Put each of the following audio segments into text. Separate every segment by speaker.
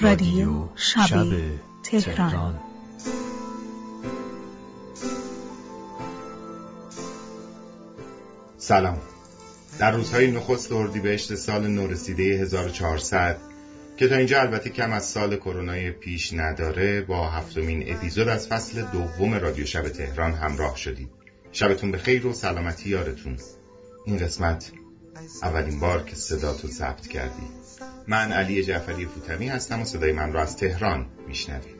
Speaker 1: رادیو شب تهران.
Speaker 2: سلام. در روزهای نخست اردیبهشت سال نورسیده 1400 که تا اینجا البته کم از سال کرونای پیش نداره با هفتمین اپیزود از فصل دوم رادیو شب تهران همراه شدید شبتون به خیر و سلامتی یارتون. این قسمت اولین بار که صداتو ثبت کردی. من علی جعفری فوتمی هستم و صدای من رو از تهران میشنوید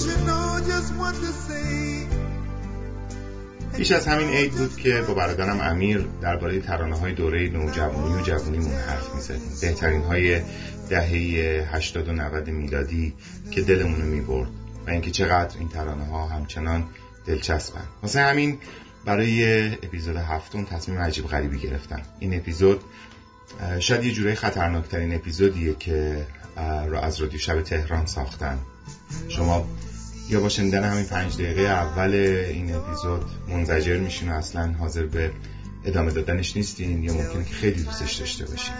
Speaker 3: should know just what to say.
Speaker 2: پیش از همین عید بود که با برادرم امیر درباره ترانه های دوره نوجوانی و جوانیمون حرف می‌زدیم. بهترین های دهه 80 و 90 میلادی که دلمون رو می‌برد و اینکه چقدر این ترانه ها همچنان دلچسبن. واسه همین برای اپیزود هفتم تصمیم عجیب غریبی گرفتم. این اپیزود شاید یه جورای خطرناکترین اپیزودیه که را از رادیو شب تهران ساختن. شما یا با شنیدن همین پنج دقیقه اول این اپیزود منزجر میشین و اصلا حاضر به ادامه دادنش نیستین یا ممکنه که خیلی دوستش داشته باشین.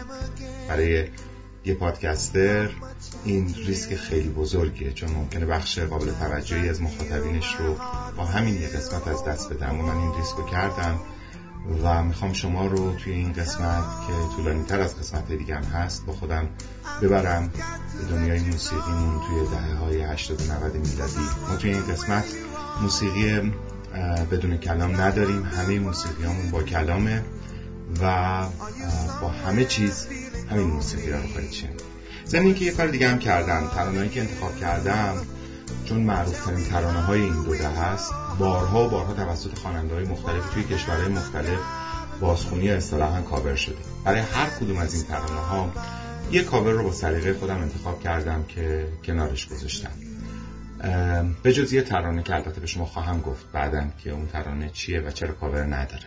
Speaker 2: برای یه پادکستر این ریسک خیلی بزرگیه چون ممکنه بخش قابل توجهی از مخاطبینش رو با همین یه قسمت از دست بدم و من این ریسک رو کردم و می‌خوام شما رو توی این قسمت که طولانی تر از قسمت دیگه هم هست با خودم ببرم به دنیای موسیقیمون توی دهه های 80 و 90 میلادی. ما توی این قسمت موسیقی بدون کلام نداریم. همه موسیقی همون با کلامه و با همه چیز همین موسیقی رو خواهید شنید ضمن اینکه یه کار دیگه هم کردم. ترانه‌ای که انتخاب کردم چون معروف ترین ترانه های این دوره هست بارها و بارها توسط خواننده های مختلف توی کشورهای مختلف بازخونی اصطلاحا کاور شده برای هر کدوم از این ترانه ها یه کاور رو با سلیقه خودم انتخاب کردم که کنارش گذاشتم. به جز یه ترانه که البته به شما خواهم گفت بعدا که اون ترانه چیه و چرا کاور نداره.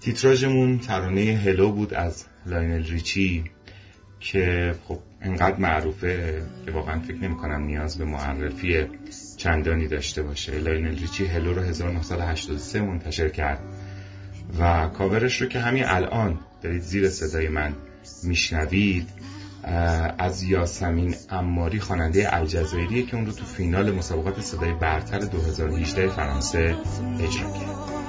Speaker 2: تیتراژمون ترانه Hello بود از لاینل ریچی. که خب انقدر معروفه که واقعا فکر نمی کنم نیاز به معرفی چندانی داشته باشه. لاینل ریچی Hello رو 1983 منتشر کرد و کاورش رو که همین الان دارید زیر صدای من میشنوید از یاسمین اماری خواننده الجزایریه که اون رو تو فینال مسابقات صدای برتر 2018 فرانسه اجرا کرد.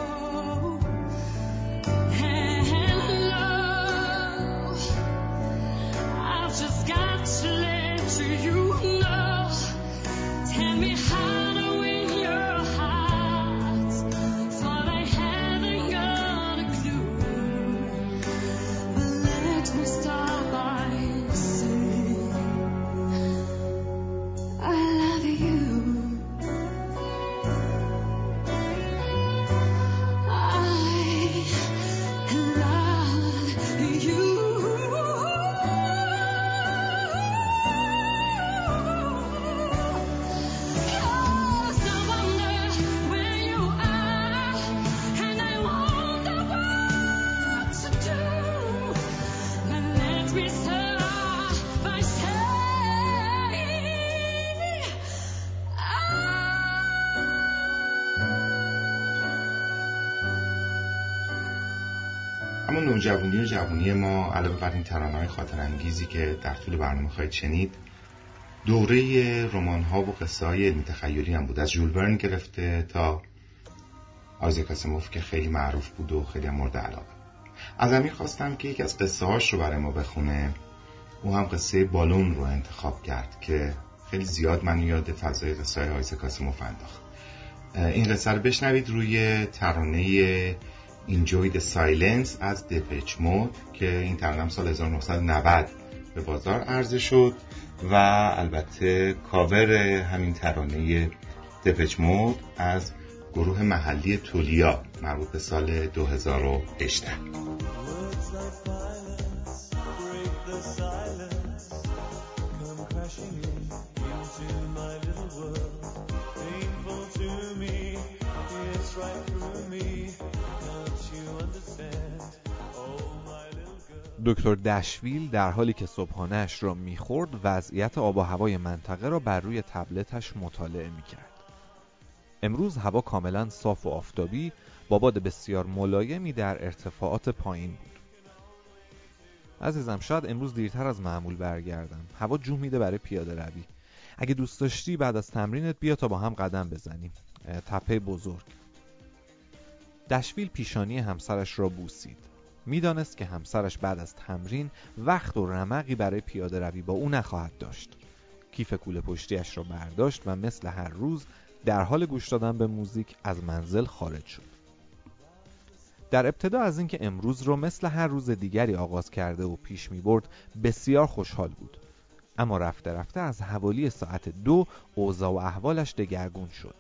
Speaker 2: انگیزی که در طول برنامه خواهید شنید دوره رمان ها و قصه های علمی تخیلی هم بود. از جول برن گرفته تا آیزک آسیموف که خیلی معروف بود و خیلی مورد علاقه. از امیر خواستم که یکی از قصه هاش رو برای ما بخونه. او هم قصه بالون رو انتخاب کرد که خیلی زیاد من یاد فضای قصه های آیزک آسیموف انداخت. این قصه رو بشنوید روی ترانه Enjoy the Silence از دپچ مود که این ترانه سال 1990 به بازار عرضه شد و البته کاور همین ترانه دپچ مود از گروه محلی تولیا مربوط به سال 2018
Speaker 4: دکتر دشویل در حالی که صبحانهش را می‌خورد وضعیت آب و هوای منطقه را بر روی تبلتش مطالعه می‌کرد. امروز هوا کاملا صاف و آفتابی با باد بسیار ملایمی در ارتفاعات پایین بود. عزیزم شاید امروز دیرتر از معمول برگردم. هوا جو میده برای پیاده روی. اگه دوست داشتی بعد از تمرینت بیا تا با هم قدم بزنیم. تپه بزرگ. دشویل پیشانی همسرش را بوسید. می‌دانست که همسرش بعد از تمرین وقت و رمقی برای پیاده روی با او نخواهد داشت. کیف کوله پشتیش را برداشت و مثل هر روز در حال گوش دادن به موزیک از منزل خارج شد. در ابتدا از اینکه امروز رو مثل هر روز دیگری آغاز کرده و پیش می برد بسیار خوشحال بود. اما رفته رفته از حوالی ساعت دو اوضاع و احوالش دگرگون شد.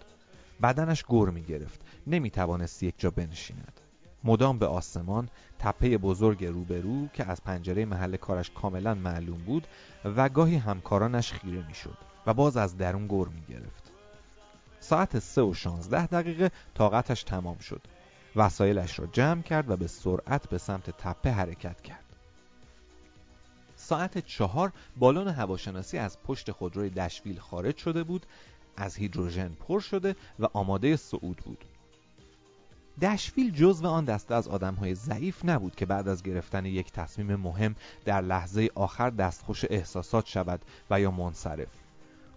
Speaker 4: بدنش گر می گرفت. نمی توانست یک جا بنشیند. مدام به آسمان تپه بزرگ روبرو که از پنجره محل کارش کاملا معلوم بود و گاهی همکارانش خیره می‌شد و باز از درون گر می گرفت. ساعت سه و شانزده دقیقه طاقتش تمام شد. وسایلش را جمع کرد و به سرعت به سمت تپه حرکت کرد. ساعت چهار بالون هواشناسی از پشت خودروی دشویل خارج شده بود از هیدروژن پر شده و آماده صعود بود. دشویل جزو آن دسته از آدمهای ضعیف نبود که بعد از گرفتن یک تصمیم مهم در لحظه آخر دستخوش احساسات شود و یا منصرف.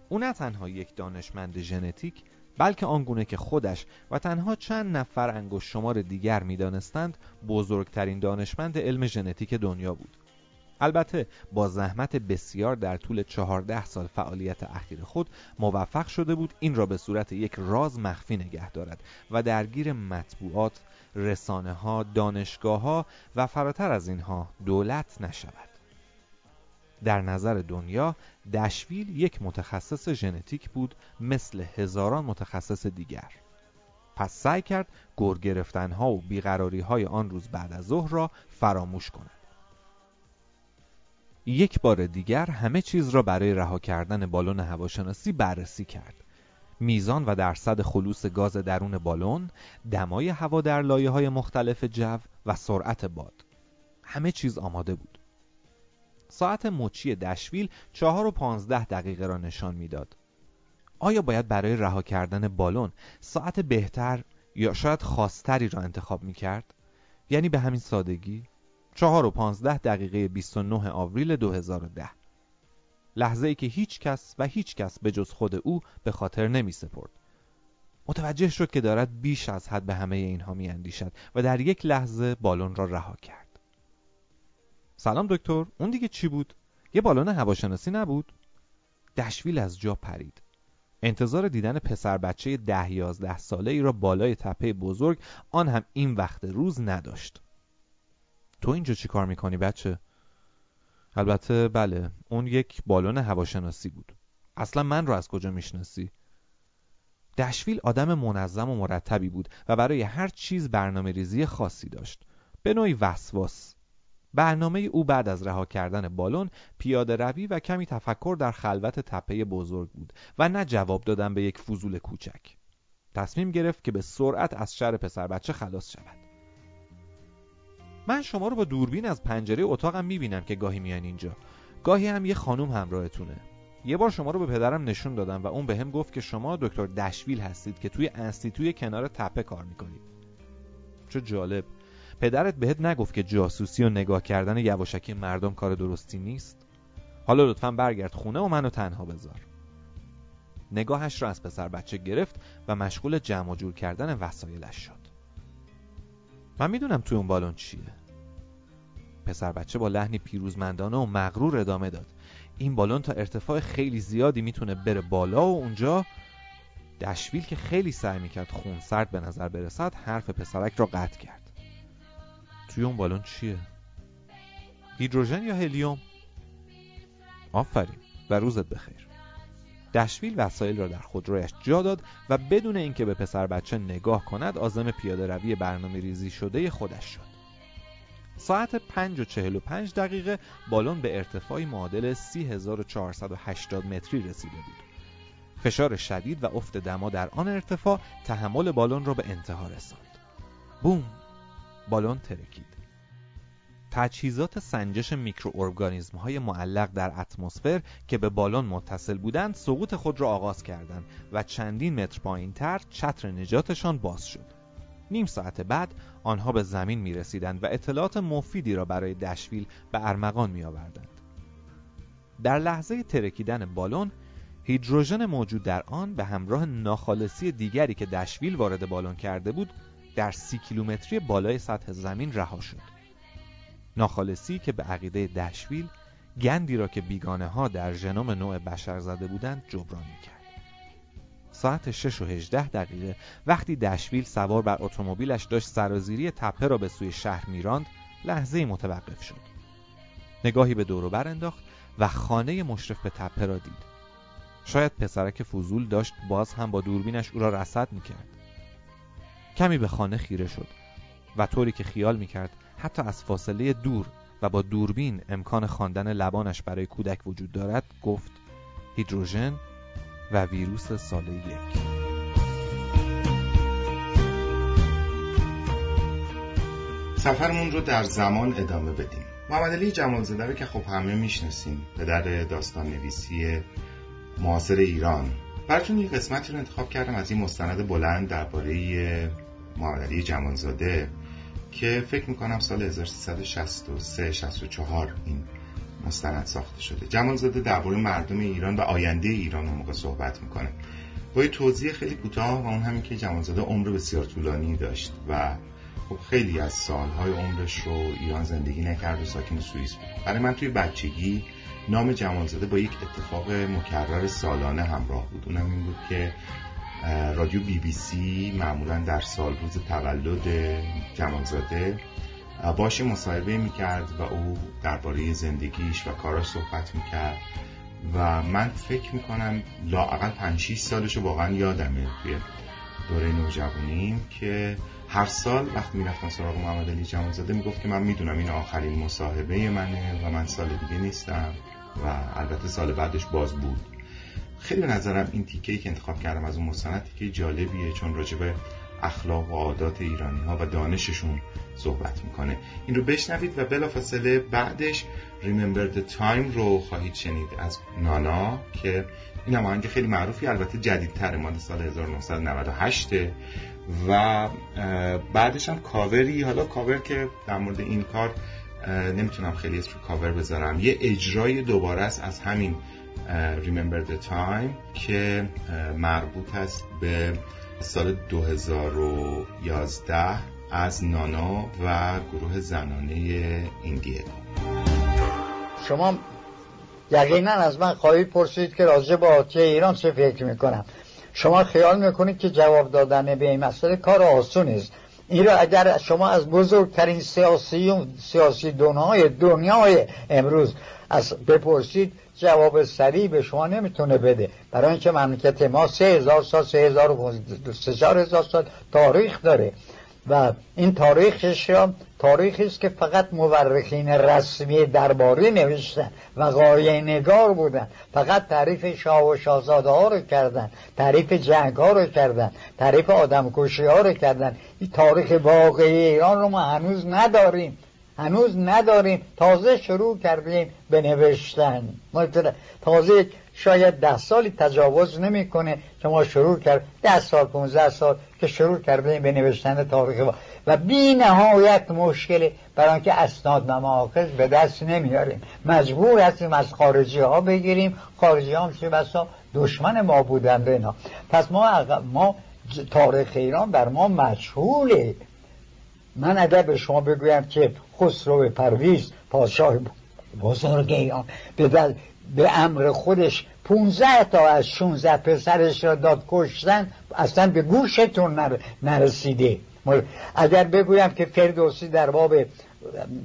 Speaker 4: او نه تنها یک دانشمند ژنتیک بلکه آنگونه که خودش و تنها چند نفر انگشت شمار دیگر می‌دانستند بزرگترین دانشمند علم ژنتیک دنیا بود. البته با زحمت بسیار در طول چهارده سال فعالیت اخیر خود موفق شده بود این را به صورت یک راز مخفی نگه دارد و درگیر مطبوعات، رسانه ها، دانشگاه ها و فراتر از اینها دولت نشود. در نظر دنیا دشویل یک متخصص ژنتیک بود مثل هزاران متخصص دیگر. پس سعی کرد گر گرفتنها و بیقراری های آن روز بعد از ظهر را فراموش کند. یک بار دیگر همه چیز را برای رها کردن بالون هواشناسی بررسی کرد. میزان و درصد خلوص گاز درون بالون، دمای هوا در لایه های مختلف جو و سرعت باد. همه چیز آماده بود. ساعت مچی دشویل چهار و پانزده دقیقه را نشان می‌داد. آیا باید برای رها کردن بالون ساعت بهتر یا شاید خاصتری را انتخاب می کرد؟ یعنی به همین سادگی؟ چهار و پانزده دقیقه 29 آوریل 2010 لحظه ای که هیچ کس و هیچ کس به جز خود او به خاطر نمی سپرد. متوجه شد که دارد بیش از حد به همه اینها می اندیشد و در یک لحظه بالون را رها کرد. سلام دکتر، اون دیگه چی بود؟ یه بالون هواشناسی نبود؟ دشویل از جا پرید. انتظار دیدن پسر بچه ده یازده ساله ای را بالای تپه بزرگ آن هم این وقت روز نداشت. تو اینجا چی کار می‌کنی بچه؟ البته بله اون یک بالون هواشناسی بود. اصلا من رو از کجا می‌شناسی؟ دشویل آدم منظم و مرتبی بود و برای هر چیز برنامه ریزی خاصی داشت. به نوعی وسواس. برنامه او بعد از رها کردن بالون پیاده روی و کمی تفکر در خلوت تپه بزرگ بود و نه جواب دادن به یک فضول کوچک. تصمیم گرفت که به سرعت از شر پسر بچه خلاص شود. من شما رو با دوربین از پنجره اتاقم می‌بینم که گاهی میان اینجا. گاهی هم یه خانوم همراهتونه. یه بار شما رو به پدرم نشون دادم و اون به هم گفت که شما دکتر دشویل هستید که توی انستیتوی کنار تپه کار می‌کنید. چه جالب. پدرت بهت نگفت که جاسوسی و نگاه کردن یواشکی مردم کار درستی نیست؟ حالا لطفا برگرد خونه و منو تنها بذار. نگاهش را از پسر بچه گرفت و مشغول جمع و جور کردن وسایلش شد. من می‌دونم توی اون بالون چیه. پسر بچه با لحنی پیروزمندانه و مغرور ادامه داد این بالون تا ارتفاع خیلی زیادی می‌تونه بره بالا و اونجا دشویل که خیلی سعی می‌کرد خون سرد به نظر برسد حرف پسرک را قطع کرد توی اون بالون چیه؟ هیدروژن یا هلیوم؟ آفرین و روزت بخیر دشویل وسایل را در خودرویش جا داد و بدون اینکه به پسر بچه نگاه کند آزم پیاده روی برنامه ریزی شده خودش شد ساعت 5 و 45 دقیقه بالون به ارتفاعی معادل 3480 متری رسیده بود. فشار شدید و افت دما در آن ارتفاع تحمل بالون را به انتها رساند. بوم! بالون ترکید. تجهیزات سنجش میکروارگانیسم های معلق در اتمسفر که به بالون متصل بودند سقوط خود را آغاز کردند و چندین متر پایین تر چتر نجاتشان باز شد. نیم ساعت بعد آنها به زمین می رسیدند و اطلاعات مفیدی را برای دشویل به ارمغان می آوردند. در لحظه ترکیدن بالون هیدروژن موجود در آن به همراه ناخالصی دیگری که دشویل وارد بالون کرده بود در سی کیلومتری بالای سطح زمین رها شد ناخالصی که به عقیده دشویل گندی را که بیگانه ها در ژنوم نوع بشر زده بودند جبران کرد. ساعت 6 و 18 دقیقه. وقتی دشویل سوار بر اتومبیلش داشت سرازیری تپه را به سوی شهر میراند لحظه متوقف شد. نگاهی به دور بر انداخت و خانه مشرف به تپه را دید. شاید پسرک فضول داشت باز هم با دوربینش او را رصد می‌کرد. کمی به خانه خیره شد و طوری که خیال می‌کرد حتی از فاصله دور و با دوربین امکان خواندن لبانش برای کودک وجود دارد گفت هیدروژن و ویروس سال یک.
Speaker 2: سفرمون رو در زمان ادامه بدیم. محمد علی رو که خب همه می‌شناسیم پدر داستان نویسی معاصر ایران. براتون یه قسمتی رو انتخاب کردم از این مستند بلند درباره محمد علی جمالزاده که فکر می‌کنم سال 1363 64 این مستند ساخته شده. جمالزاده درباره مردم ایران و آینده ایران اون موقع صحبت می‌کنه. با یه توضیح خیلی کوتاه و اون همین که جمالزاده عمر بسیار طولانی داشت و خب خیلی از سالهای عمرش رو ایران زندگی نکرد و ساکن سوئیس بود. برای من توی بچگی نام جمالزاده با یک اتفاق مکرر سالانه همراه بود. اونم این بود که رادیو بی بی سی معمولا در سال روز تولد جمالزاده باش مصاحبه می‌کرد و او درباره زندگیش و کاراش صحبت می‌کرد و من فکر می‌کنم لاقل 5 6 سالش واقعا یادمه توی دوره نوجوانیم که هر سال وقتی می‌رفتم سراغ محمد علی جمالزاده می‌گفت که من می‌دونم این آخرین مصاحبه منه و من سال دیگه نیستم و البته سال بعدش باز بود. خیلی نظرم این تیکه که انتخاب کردم از اون مستند تیکه جالبیه چون راجبه اخلاق و عادات ایرانی ها و دانششون صحبت می‌کنه. این رو بشنوید و بلافاصله بعدش Remember the Time رو خواهید شنید از نانا که این هم آهنگ خیلی معروفی البته جدیدتر مال سال 1998 و بعدش هم کاوری حالا کاور که در مورد این کار نمی‌تونم خیلی اسم کاور بذارم. یه اجرای دوباره است از همین Remember the Time که مربوط است به سال 2011 از نانا و گروه زنانه ایندیه
Speaker 5: شما یقینا از من خواهید پرسید که راجع به آتی ایران چه فکر می‌کنم. شما خیال می‌کنید که جواب دادن به این مسئله کار آسون است. این را اگر شما از بزرگترین سیاسی سیاسی دنیای دنیای امروز از بپرسید جواب سریع به شما نمی‌تونه بده. برای اینکه مملکت ما سه هزار سال سه هزار هزار سال تاریخ داره. و این تاریخش را تاریخی است که فقط مورخین رسمی درباری نوشتن و قایه نگار بودن. فقط تعریف شاه و شاهزاده ها رو کردن تعریف جنگ ها رو کردن تعریف آدم کشی ها رو کردن. این تاریخ واقعی ایران رو ما هنوز نداریم. هنوز نداریم. تازه شروع کردیم به نوشتن. تازه شاید ده سالی تجاوز نمی‌کنه که ما شروع کرد ده سال 15 سال که شروع کردیم به نوشتن تاریخ و بی نهایت مشکلی برای اینکه اسناد نماخذ به دست نمیاریم. مجبور هستیم از خارجی ها بگیریم. خارجی ها هم بسا دشمن ما بودن به اینا. پس ما, ما تاریخ ایران بر ما مجهوله. من اگر به شما بگویم که خسرو پرویز پادشاه بزرگ ایران به, به امر خودش 15 تا از 16 پسرش را داد کشتن اصلا به گوشتون نرسیده. اگر بگویم که فردوسی در باب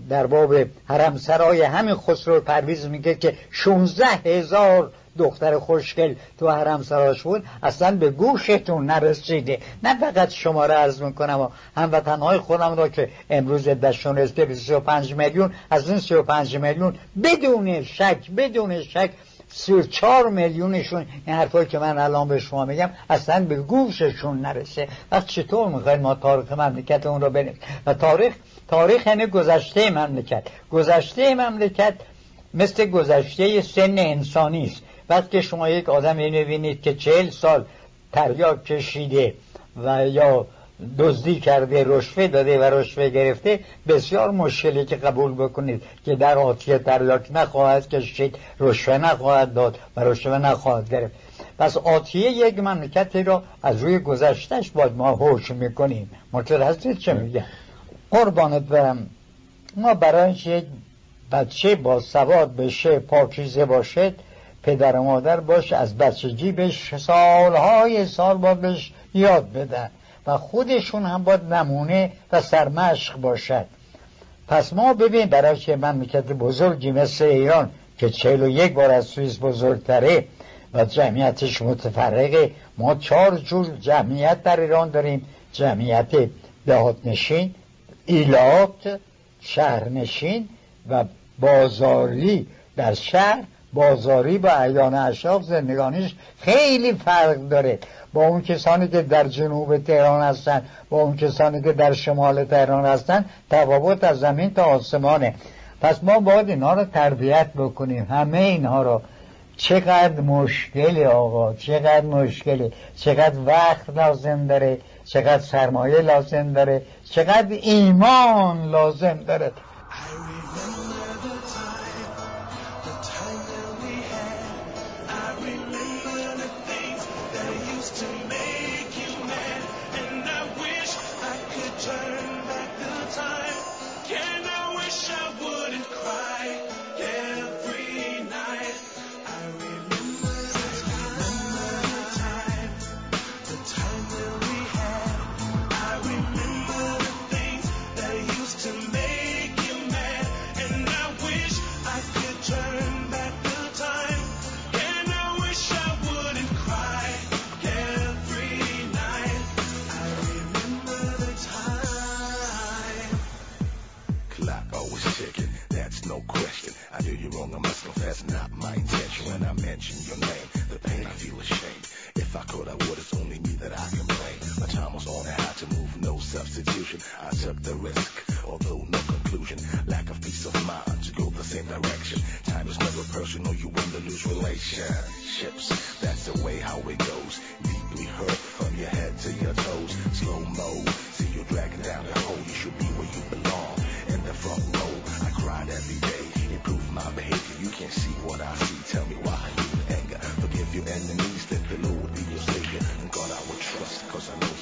Speaker 5: در باب حرمسرای همین خسرو پرویز میگه که 16 هزار دختر خوشگل تو حرم سراش بود اصلا به گوشتون نرسیده نه فقط شما را عرض می‌کنم و هموطنهای خودم را که امروز دشون رسیده به 35 میلیون از این 35 میلیون بدون شک بدون شک 34 میلیونشون این حرفایی که من الان به شما میگم اصلا به گوششون نرسه. وقت چطور می‌خواید ما تاریخ مملکت اون رو بریم و تاریخ تاریخ یعنی گذشته مملکت. گذشته مملکت مثل گذشته سن انسانی است وقتی شما یک آدم می‌بینید که چهل سال تریاک کشیده و یا دزدی کرده رشوه داده و رشوه گرفته بسیار مشکلی که قبول بکنید که در آتیه تریاک نخواهد کشید رشوه نخواهد داد و رشوه نخواهد گرفت. پس آتیه یک مملکتی را از روی گذشتش باید ما هوش می‌کنیم. متوجه چه میگم قربانت برم. ما برای یک بچه با سواد بشه پاکیزه باشد پدر و مادر باش از بچگی بهش سالهای سال باید بهش یاد بدن و خودشون هم باید نمونه و سرمشق باشد. پس ما ببین برای که مملکت بزرگی مثل ایران که چهل و یک بار از سوئیس بزرگتره و جمعیتش متفرقه. ما چهار جور جمعیت در ایران داریم. جمعیت دهات نشین ایلات شهرنشین و بازاری. در شهر بازاری با ایان اشراف زندگانیش خیلی فرق داره. با اون کسانی که در جنوب تهران هستن با اون کسانی که در شمال تهران هستن تفاوت از زمین تا آسمانه. پس ما باید اینها رو تربیت بکنیم. همه اینها رو. چقدر مشکلی آقا چقدر مشکلی. چقدر وقت لازم داره چقدر سرمایه لازم داره چقدر ایمان لازم داره.
Speaker 6: wrong, I
Speaker 7: must confess, not my intention. When I mention your name, the pain I feel is shame. If I could, I would. It's only me that I can blame. My time was on I had to move, no substitution. I took the risk, although no conclusion. Lack of peace of mind to go the same direction. Time is never personal, you want to lose relationships. That's the way how it goes. Deeply hurt from your head to your toes. Slow mo, see you dragging down the hole. You should be where you belong. In the front row, I cried every day improve my behavior. You can't see what I see. Tell me why you anger. Forgive your enemies, that the Lord be your savior. And God I will trust, cause I know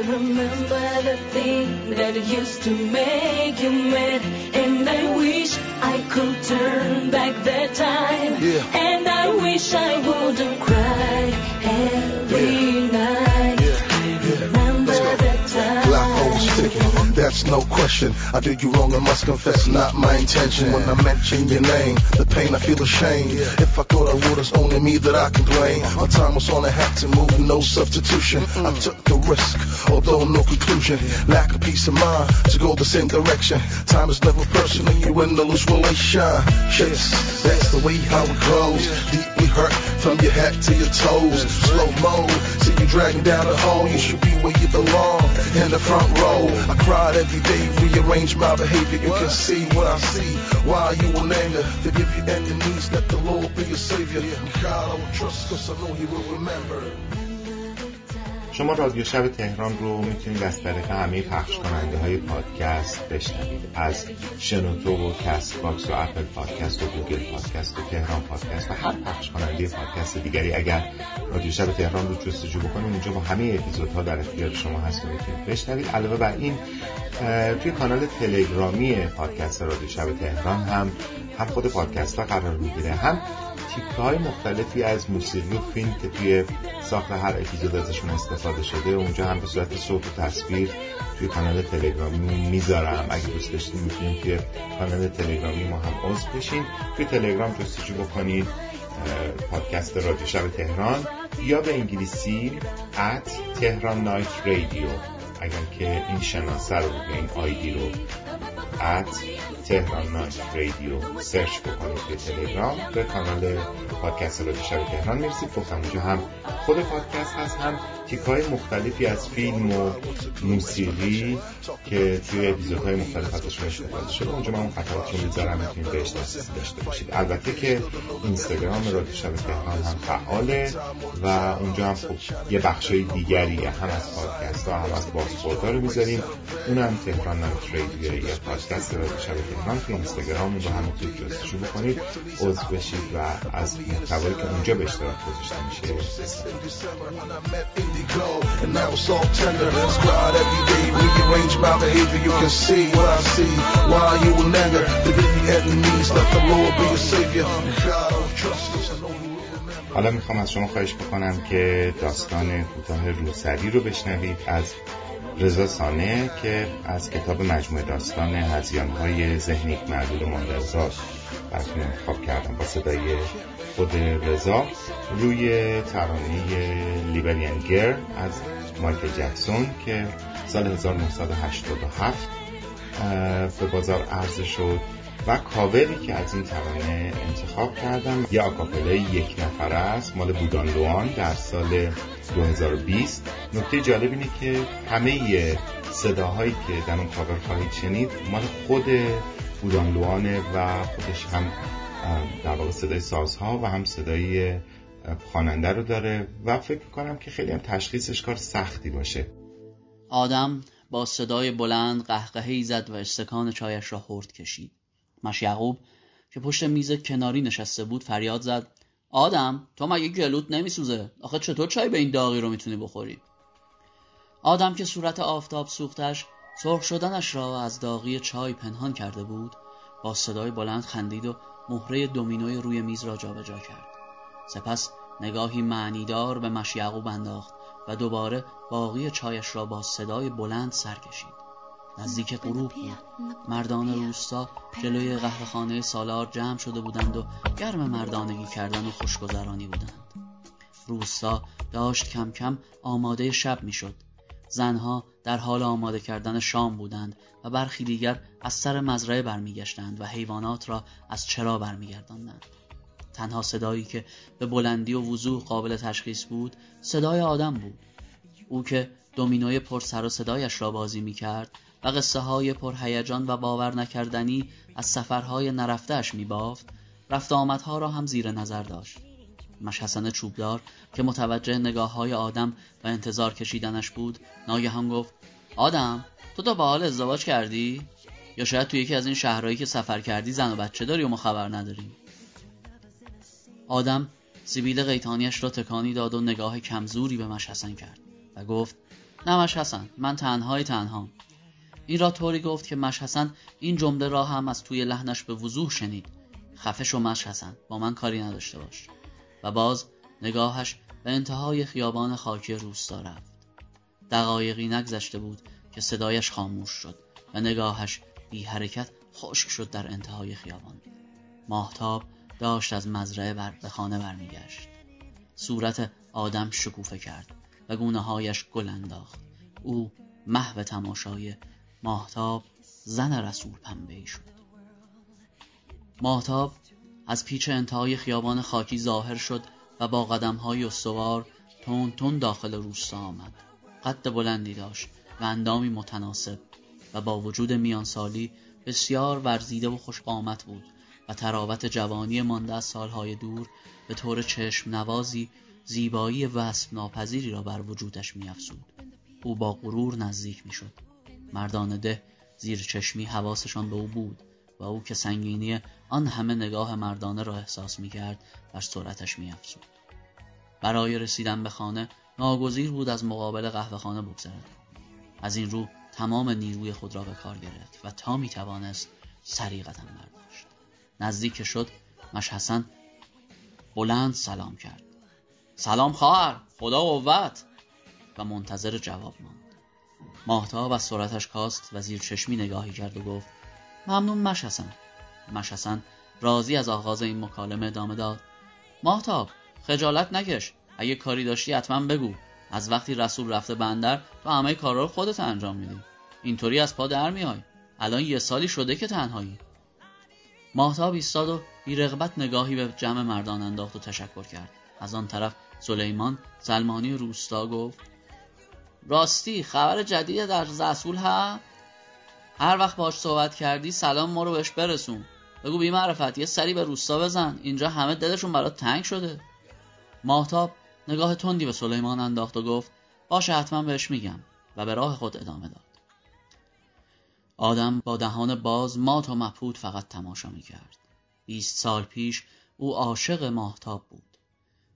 Speaker 8: I remember the thing that used to make you mad, and I wish I could turn back the time.
Speaker 6: Yeah. And I wish I wouldn't cry every yeah. night. Yeah. Remember the time. did you wrong, I must confess, not my intention. When I mention your name, the pain I feel ashamed. If I thought I would, it's only me that I can blame. My time was on, I had to move, no substitution. I took the risk, although no conclusion. Lack of peace of mind to go the same direction. Time is never personal, you win the lose relation. Yes, that's the way how it goes. Deeply hurt from your head to your toes. Slow mo, see you dragging down the hole. You should be where you belong, in the front row. I cried every day, rearrange my behavior. You can see what I see. Why you will anger? Forgive you and your enemies, let the Lord be your savior. Yeah God I will trust, cause I know he will remember.
Speaker 2: شما رادیو شب تهران رو می‌تونید از طریق همه پخش کننده های پادکست بشنوید. از شنوتو و کست باکس و اپل پادکست و گوگل پادکست و تهران پادکست و هر پخش کننده پادکست دیگری. اگر رادیو شب تهران رو جستجو بکنید اونجا با همه اپیزودها در اختیار شما هست می‌تونید بشنوید. علاوه بر این توی کانال تلگرامی پادکست رادیو شب تهران هم هم خود پادکست ها قرار می‌گیره. هم تیکه های مختلفی از موسیقی و فیلم که توی ساخت هر اپیزود ازشون استفاده شده اونجا هم به صورت صوت و تصویر توی کانال تلگرامی می‌ذارم. اگه دوست داشتین می‌تونید توی کانال تلگرامی ما هم عضو بشین. توی تلگرام جستجو بکنید پادکست رادیو شب تهران یا به انگلیسی at تهران نایت رادیو. اگر که این شناسه رو این آیدی رو at تهران نایت رادیو سرچ بکنید به تلگرام به کانال پادکست رادیو شب تهران. می‌رسید گفتم اونجا هم خود پادکست هست هم تیکای مختلفی از فیلم و موسیقی که توی اپیزودهای مختلف ازشون استفاده شده. اونجا من اون قطعات رو می‌ذارم می‌تونید بهش دسترسی داشته باشید. البته که اینستاگرام رادیو شب تهران هم فعاله و اونجا هم خب یه بخشای دیگری هم از پادکست ها هم از بازخوردها رو می‌ذاریم. اونم تهران نایت رادیو یا پادکست رادیو شب تهران. من تو اینستاگرام رو هم تو جستجو بکنید عضو بشید و از محتوایی که اونجا به اشتراک گذاشته میشه حالا می‌خوام از شما خواهش بکنم که داستان کوتاه روسری رو بشنوید از رضا سانه که از کتاب مجموعه داستان هزیانهای ذهنی معلول ماندرزاد براتون انتخاب کردم با صدای خود رضا روی ترانه لیبریان گر از مایکل جکسون که سال 1987 به بازار عرضه شد. و کاوری که از این ترانه انتخاب کردم. یا آکاپلای یک نفره است مال بودان لوان در سال 2020 نکته جالب اینه که همه صداهایی که در اون کاور خواهید شنید مال خود بودان لوانه و خودش هم در واقع صدای سازها و هم صدای خواننده رو داره و فکر کنم که خیلی هم تشخیصش کار سختی باشه.
Speaker 9: آدم با صدای بلند قهقهی زد و استکان چایش را خورد کشید. مش یعقوب که پشت میز کناری نشسته بود فریاد زد. آدم تو مگه گلوت نمیسوزه؟ آخه چطور چای به این داغی رو می‌تونی بخوری؟ آدم که صورت آفتاب سوختش سرخ شدنش را از داغی چای پنهان کرده بود با صدای بلند خندید و مهره دومینوی روی میز را جابجا کرد. سپس نگاهی معنیدار به مش یعقوب انداخت و دوباره باقی چایش را با صدای بلند سر کشید. نزدیک غروب بود مردان روستا جلوی قهوهخانه سالار جمع شده بودند و گرم مردانگی کردن و خوشگذرانی بودند. روستا داشت کم کم آماده شب می‌شد. زنها در حال آماده کردن شام بودند و برخی دیگر از سر مزرعه برمیگشتند و حیوانات را از چرا برمیگرداندند. تنها صدایی که به بلندی و وضوح قابل تشخیص بود صدای آدم بود. او که دومینوی پر سر و صدایش را بازی می کرد و قصه های پرهیجان و باور نکردنی از سفرهای نرفتهش می بافت رفت آمدها را هم زیر نظر داشت. مش حسن چوبدار که متوجه نگاه های آدم و انتظار کشیدنش بود ناگهان گفت آدم تو تا به حال ازدواج کردی؟ یا شاید تو یکی از این شهرهایی که سفر کردی زن و بچه داری و ما خبر نداریم آدم سیبیل قیتانیش را تکانی داد و نگاه کمزوری به مش حسن کرد و گفت نه مش حسن من تنهای تنها این را طوری گفت که مش حسن این جمله را هم از توی لحنش به وضوح شنید. خفه شو مش حسن با من کاری نداشته باش. و باز نگاهش به انتهای خیابان خاکی روستا رفت. دقایقی نگذشته بود که صدایش خاموش شد و نگاهش بی حرکت خشک شد در انتهای خیابان. ماهتاب داشت از مزرعه بر به خانه برمیگشت. صورت آدم شکوفه کرد و گونه هایش گل انداخت. او محو تماشای ماهتاب زن رسول پنبه شد. ماهتاب از پیچ انتهای خیابان خاکی ظاهر شد و با قدم های استوار تون تون داخل روستا آمد. قد بلندی داشت و اندامی متناسب و با وجود میانسالی بسیار ورزیده و خوش قامت بود و تراوت جوانی مانده از سالهای دور به طور چشم نوازی زیبایی وصف ناپذیری را بر وجودش میافزود. او با غرور نزدیک می‌شد. مردان ده زیر چشمی حواسشان به او بود و او که سنگینی آن همه نگاه مردانه را احساس می‌کرد بر سرعتش میافزود. برای رسیدن به خانه ناگزیر بود از مقابل قهوه خانه بگذرد. از این رو تمام نیروی خود را به کار گرفت و تا می توانست سریع قدم برداشت. نزدیک شد مش حسن بلند سلام کرد. سلام خواهر خدا قوت! و منتظر جواب ماند. ماهتاب از سرعتش کاست و زیر چشمی نگاهی کرد و گفت ممنون مش حسن. مش حسن راضی از آغاز این مکالمه ادامه داد. ماهتاب خجالت نکش. اگه کاری داشتی حتما بگو. از وقتی رسول رفته بندر تو همه کارا رو خودت انجام میدی. اینطوری از پا در میای. الان یه سالی شده که تنهایی. ماهتاب ایستاد و بی رغبت نگاهی به جمع مردان انداخت و تشکر کرد. از آن طرف سلیمان سلمانی روستا گفت راستی خبر جدید در رسول ها. هر وقت باش صحبت کردی سلام ما رو بهش برسون. بگو بی معرفت یه سری به روستا بزن. اینجا همه دلشون برات تنگ شده. ماهتاب نگاه تندی به سلیمان انداخت و گفت باشه حتما بهش میگم. و به راه خود ادامه داد. آدم با دهان باز مات و مبهوت فقط تماشا می‌کرد. بیست سال پیش او عاشق ماهتاب بود.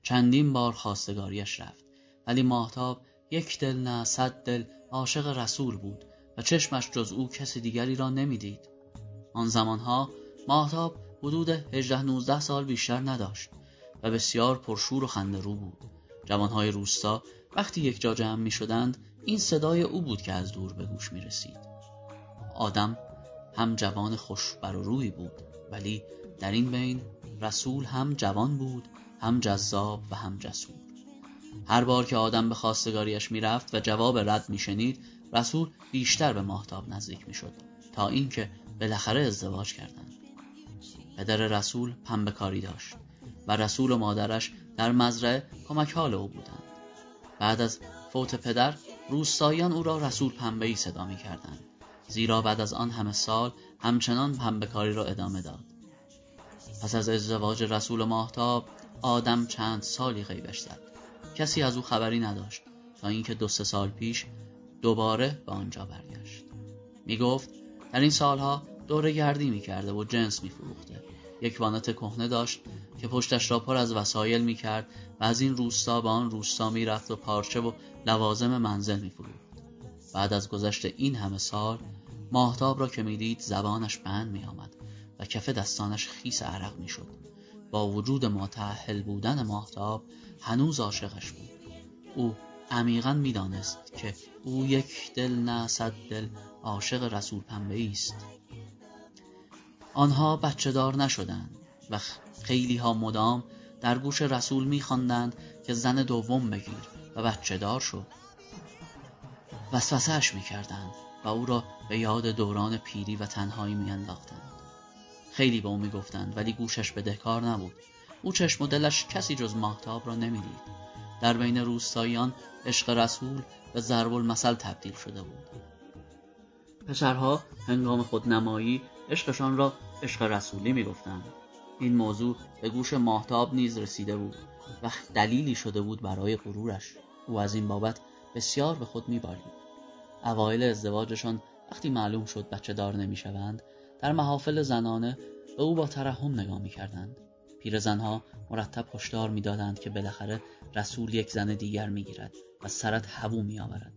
Speaker 9: چندین بار خواستگاریش رفت. ولی ماهتاب یک دل نه صد دل عاشق رسول بود و چشمش جز او کسی دیگری را نمی‌دید. آن زمانها ماهتاب حدود 18 19 سال بیشتر نداشت و بسیار پرشور و خنده رو بود. جوانهای روستا وقتی یک جا جمع می شدند این صدای او بود که از دور به گوش می رسید. آدم هم جوان خوش بر روی بود ولی در این بین رسول هم جوان بود هم جذاب و هم جسور. هر بار که آدم به خواستگاریش می‌رفت و جواب رد میشنید رسول بیشتر به ماهتاب نزدیک می‌شد تا اینکه بالاخره ازدواج کردند. پدر رسول پنبه کاری داشت و رسول و مادرش در مزرعه کمک حال او بودند. بعد از فوت پدر روستاییان او را رسول پنبه ای صدا می کردند زیرا بعد از آن همه سال همچنان پنبه کاری را ادامه داد. پس از ازدواج رسول و ماهتاب آدم چند سالی غیبش زد. کسی از او خبری نداشت تا اینکه دو سه سال پیش دوباره به آنجا برگشت. می گفت در این سالها دوره گردی می کرده و جنس می فروخته یک وانت کهنه داشت که پشتش را پر از وسایل می کرد و از این روستا به آن روستا می رفت و پارچه و لوازم منزل می فروخت بعد از گذشت این همه سال ماهتاب را که می‌دید زبانش بند می آمد و کف دستانش خیس عرق می شد با وجود متعهل بودن ماهتاب هنوز عاشقش بود. او عمیقا می‌دانست که او یک دل نه صد دل عاشق رسول پنبه است. آنها بچه دار نشدند و خیلی ها مدام در گوش رسول میخواندند که زن دوم بگیر و بچه دار شد. وسوسهش می‌کردند و او را به یاد دوران پیری و تنهایی میانداختند. خیلی به او می‌گفتند ولی گوشش به دهکار نبود. او چشم و دلش کسی جز ماهتاب را نمی‌دید. در بین روستاییان عشق رسول به ضرب المثل تبدیل شده بود. پسرها هنگام خودنمایی عشقشان را عشق رسولی می‌گفتند. این موضوع به گوش ماهتاب نیز رسیده بود و دلیلی شده بود برای غرورش. او از این بابت بسیار به خود میبالید اوایل ازدواجشان وقتی معلوم شد بچه دار نمی‌شوند در محافل زنانه به او با ترحم نگاه می‌کردند. پیرزنها مرتب هشدار می‌دادند که بالاخره رسول یک زن دیگر می‌گیرد و سرت هوو میآورد.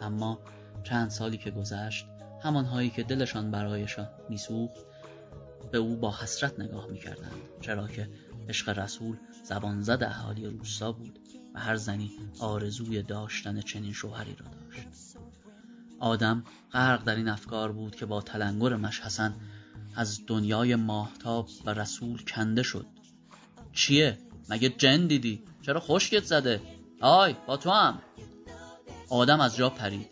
Speaker 9: اما چند سالی که گذشت همانهایی که دلشان برایشان میسوخت به او با حسرت نگاه می‌کردند. چرا که عشق رسول زبان زد اهالی روستا بود و هر زنی آرزوی داشتن چنین شوهری را داشت. آدم غرق در این افکار بود که با تلنگر مش حسن از دنیای ماهتاب و رسول کنده شد چیه؟ مگه جن دیدی؟ چرا خشکت زده؟ آی با تو هم آدم از جا پرید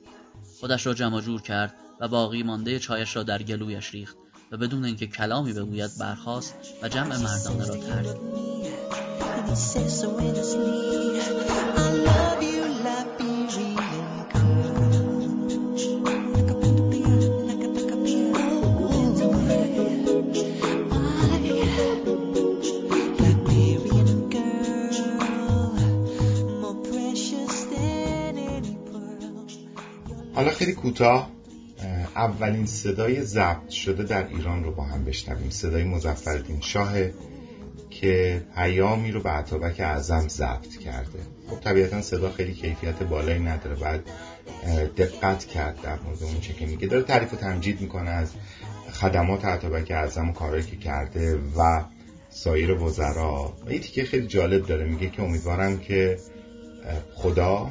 Speaker 9: خودش را جمع جور کرد و باقی مانده چایش را در گلویش ریخت و بدون اینکه کلامی بگوید برخاست و جمع مردانه را ترک
Speaker 2: خیلی کوتاه اولین صدای ضبط شده در ایران رو با هم بشنویم. صدای مزفردین شاه که پیامی رو به عطابک اعظم ضبط کرده. خب طبیعتا صدا خیلی کیفیت بالایی نداره. بعد دقت کرد در مورد اون چه که میگه. داره تعریف و تمجید می‌کنه از خدمات عطابک اعظم و کارهایی که کرده و سایر وزرا. و یه تیکه خیلی جالب داره. میگه که امیدوارم که خدا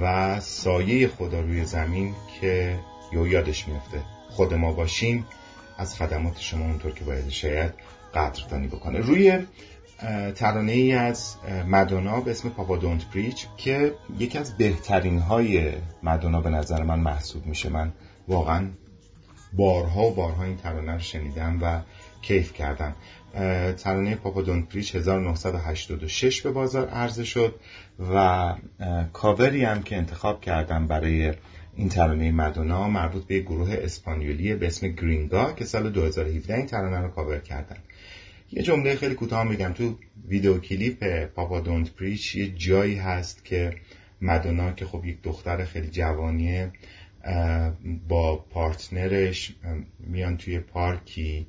Speaker 2: و سایه خدا روی زمین که یو یادش میفته. خود ما باشیم از خدمات شما اونطور که باید شاید قدردانی بکنه. روی ترانه ای از مدونا به اسم پاپا دونت پریچ که یکی از بهترین های مدونا به نظر من محسوب میشه. من واقعا بارها و بارها این ترانه رو شنیدم و کیف کردم ترانه Papa Don't Preach 1986 به بازار عرضه شد و کاوری هم که انتخاب کردم برای این ترانه مدونا مربوط به گروه اسپانیولی به اسم گرینگا که سال 2017 این ترانه رو کاور کردن. یه جمله خیلی کوتاه میگم. تو ویدیو کلیپ Papa Don't Preach یه جایی هست که مدونا که خب یک دختر خیلی جوانیه با پارتنرش میان توی پارکی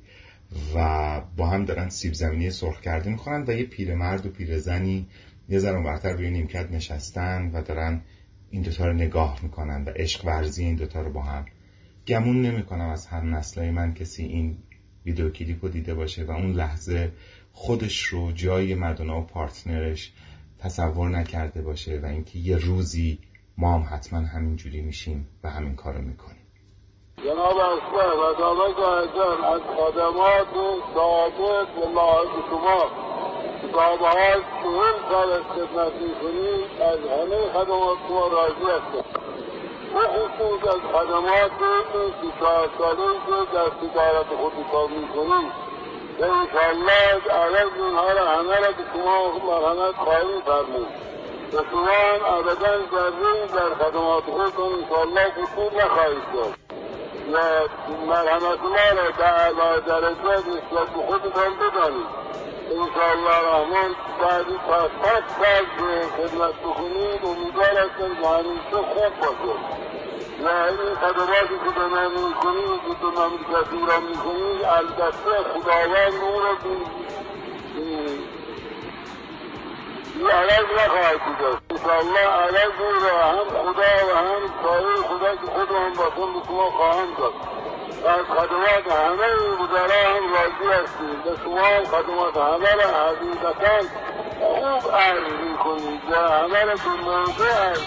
Speaker 2: و با هم دارن سیب زمینی سرخ کرده می‌خورن و یه پیرمرد و پیرزنی یه ذره برتر روی نیمکت نشستن و دارن این دوتا رو نگاه می‌کنن و عشق ورزی این دوتا رو با هم گمون نمی‌کنم از هم نسلای من کسی این ویدیو کلیپ رو دیده باشه و اون لحظه خودش رو جای مدونا و پارتنرش تصور نکرده باشه و اینکه یه روزی ما هم حتما همین جوری میشیم و همین کارو می‌کنیم.
Speaker 10: جناب اصفر و دامک اعظم از خدمات ثابت به لاحظ شما. کتابه ها چهل سال از خدمت می‌کنید از همه خدمات شما راضی هستم خصوص از خدمات این سی چهار ساله که در تجارت خود کار می‌کنید. و انشاءالله عوض اینها را همه را به شما مرحمت خواهی فرمود و شما هم ابدا ذره در خدمات خودتون انشاءالله قصور نخواهید داشت مرحمت ما را به اعلی درجات نسبت به خودتان بدانید انشاءالله رحمان بعدی تا صد سال خدمت بکنید امیدوار هستم که همیشه خوب باشه و این خدماتی که به من می‌کنید که به مملکت ایران می‌کنید البته خداوند نور عوض نخواهد بود انشاءالله عوض را هم خدا و هم سایر خدا که خود هم باشم به شما خواهم داد و از خدمات همه وزرا هم راضی هستید و شما خدمات همه را حقیقتا خوب عرض می‌کنید و همه را به موضوع عرض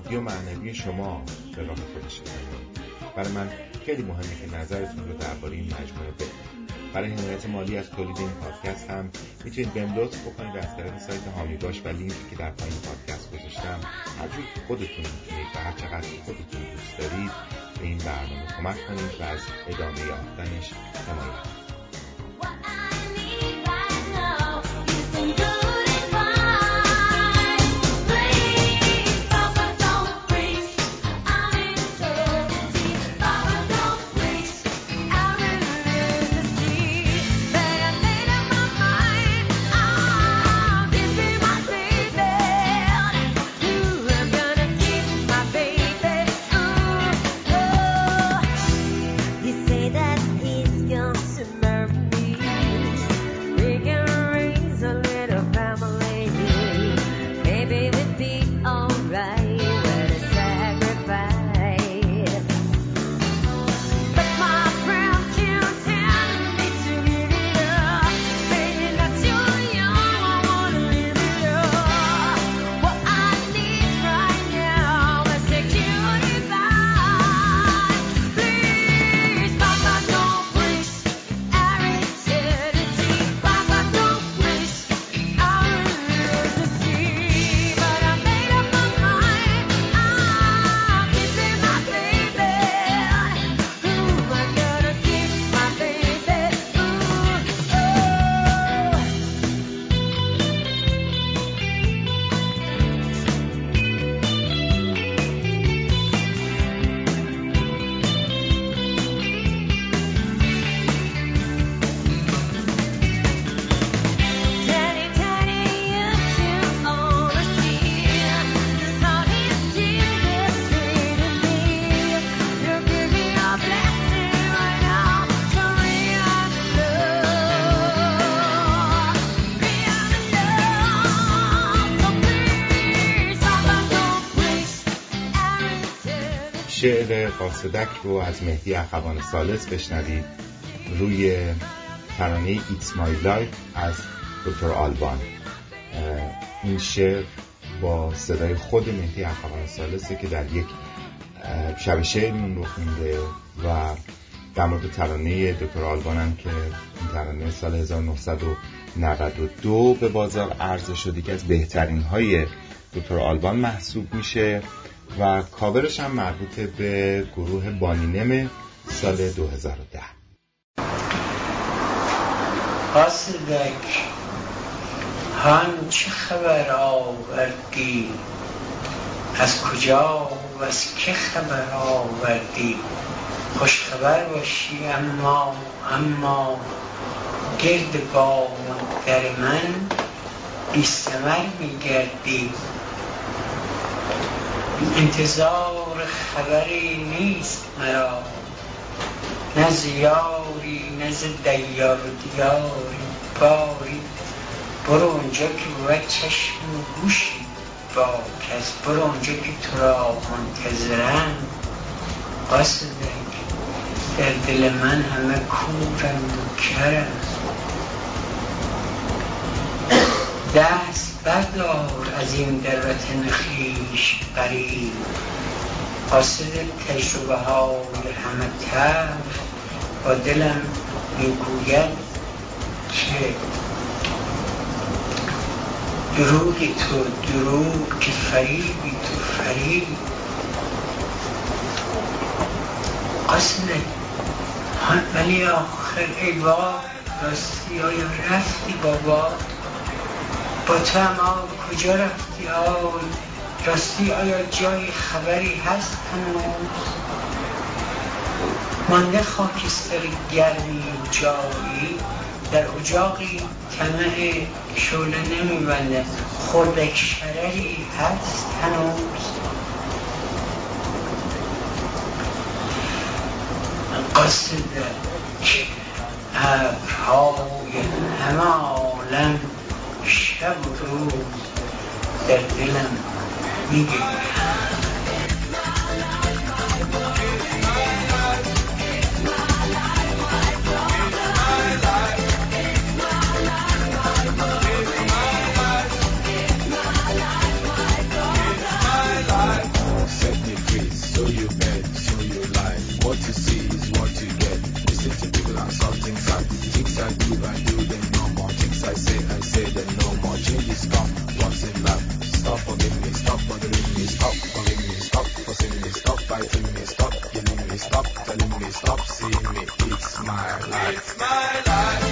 Speaker 2: مادی و معنوی شما به راه خودش برای من خیلی مهمه که نظرتون رو درباره این مجموعه بدید برای حمایت مالی از تولید این پادکست هم می‌تونید بهم لطف بکنید از طریق سایت هامی باش و لینکی که در پایین پادکست گذاشتم. هر جور که خودتون می‌تونید و هر چقدر خودتون دوست دارید به این برنامه کمک کنید و از ادامه یافتنش حمایت قاصدک رو از مهدی اخوان ثالث بشنوید. روی ترانه It's My Life از دکتر آلبان. این شعر با صدای خود مهدی اخوان ثالثه که در یک شب شعر اون رو خونده و در مورد ترانه دکتر آلبان هم که این ترانه سال 1992 به بازار عرضه شده که از بهترین های دکتر آلبان محسوب میشه. و کاورش هم مربوط به گروه بانینم سال 2010
Speaker 11: قصدک هان چه خبر آوردی؟ از کجا و از که خبر آوردی؟ خوش خبر باشی اما اما گرد با در من بیستمر میگردی انتظار خبری نیست مرا. نه زیاری نه ز دیار و دیاری. باری. برو اونجا که بود چشم و گوشی با کس برو اونجا که تو را منتظرم. قصدک در دل من همه کورم و کرم دست بردار از این در وطن خیش قریب. قاصد تجربه های همه تلخ با دلم می‌گوید که دروغی تو دروغ که فریبی تو فریب. قصد ولی آخر ای بار راستی آیا رفتی بابا. با تو اما کجا رفتی؟ آی راستی آیا جای خبری هست؟ هنوز مانده خاکستر گرمی جایی در اجاقی طمع شعله نمیبنده خوردک شرری هست هنوز؟ قصدک ابرهای همه عالم شب و روز در دلم میگه.
Speaker 12: Stop forgiving me, stop bothering me, stop forgiving me, stop forcing me, stop fighting me, stop killing me, stop telling me, stop seeing me. It's my life. It's my life.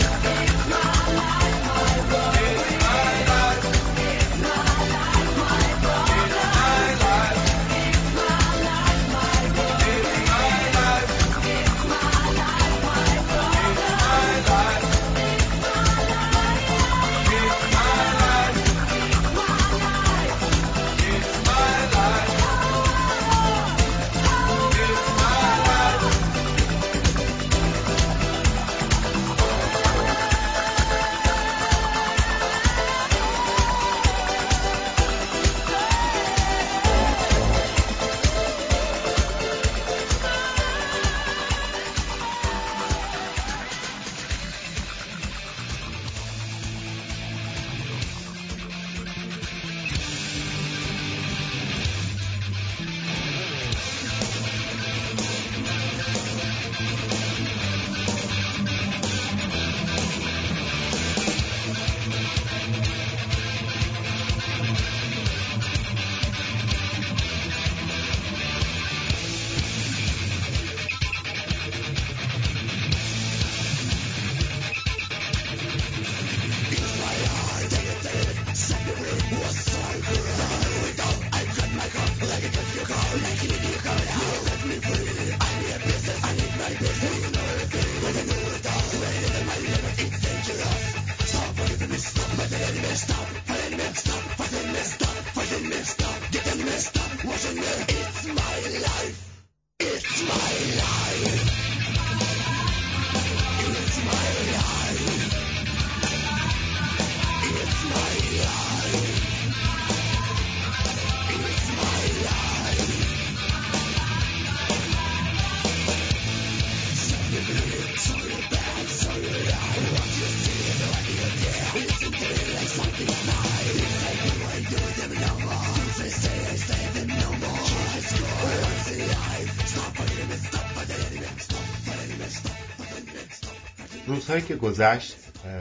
Speaker 2: روزهایی که گذشت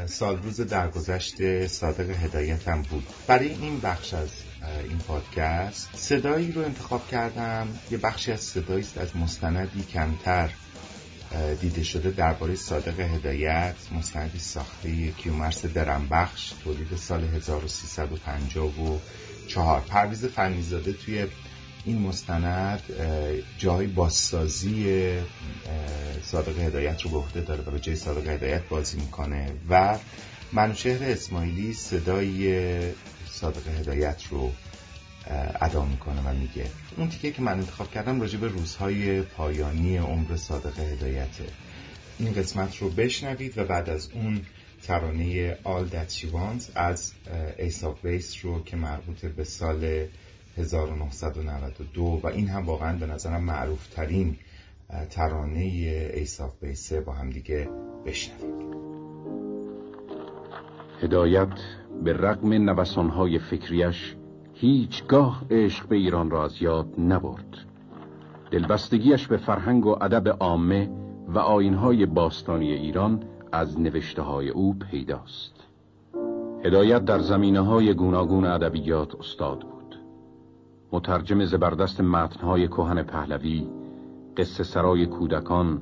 Speaker 2: سال روز درگذشت صادق هدایتم بود. برای این بخش از این پادکست صدایی رو انتخاب کردم. یه بخشی از صدایی است از مستندی کمتر دیده شده درباره صادق هدایت مستندی ساخته کیومرس درنبخش تولید سال 1354 پرویز فنیزاده توی این مستند جای بازسازی صادق هدایت رو به عهده داره و به جای صادق هدایت بازی می‌کنه و منوچهر اسماعیلی صدای صادق هدایت رو ادا می‌کنه و میگه. اون تیکه که من انتخاب کردم راجع به روزهای پایانی عمر صادق هدایته. این قسمت رو بشنوید و بعد از اون ترانه All That She Wants از ایساف بیس رو که مربوط به سال 1992 و این هم واقعا به نظرم معروف ترین ترانه ایساف بیسه با هم دیگه بشنوید
Speaker 13: هدایت به رغم نوسانهای فکریش هیچگاه عشق به ایران را از یاد نبرد. دلبستگیش به فرهنگ و ادب عامه و آینهای باستانی ایران از نوشته های او پیداست. هدایت در زمینه های گوناگون ادبیات استاد بود. مترجم زبردست متنهای کهن پهلوی قصه سرای کودکان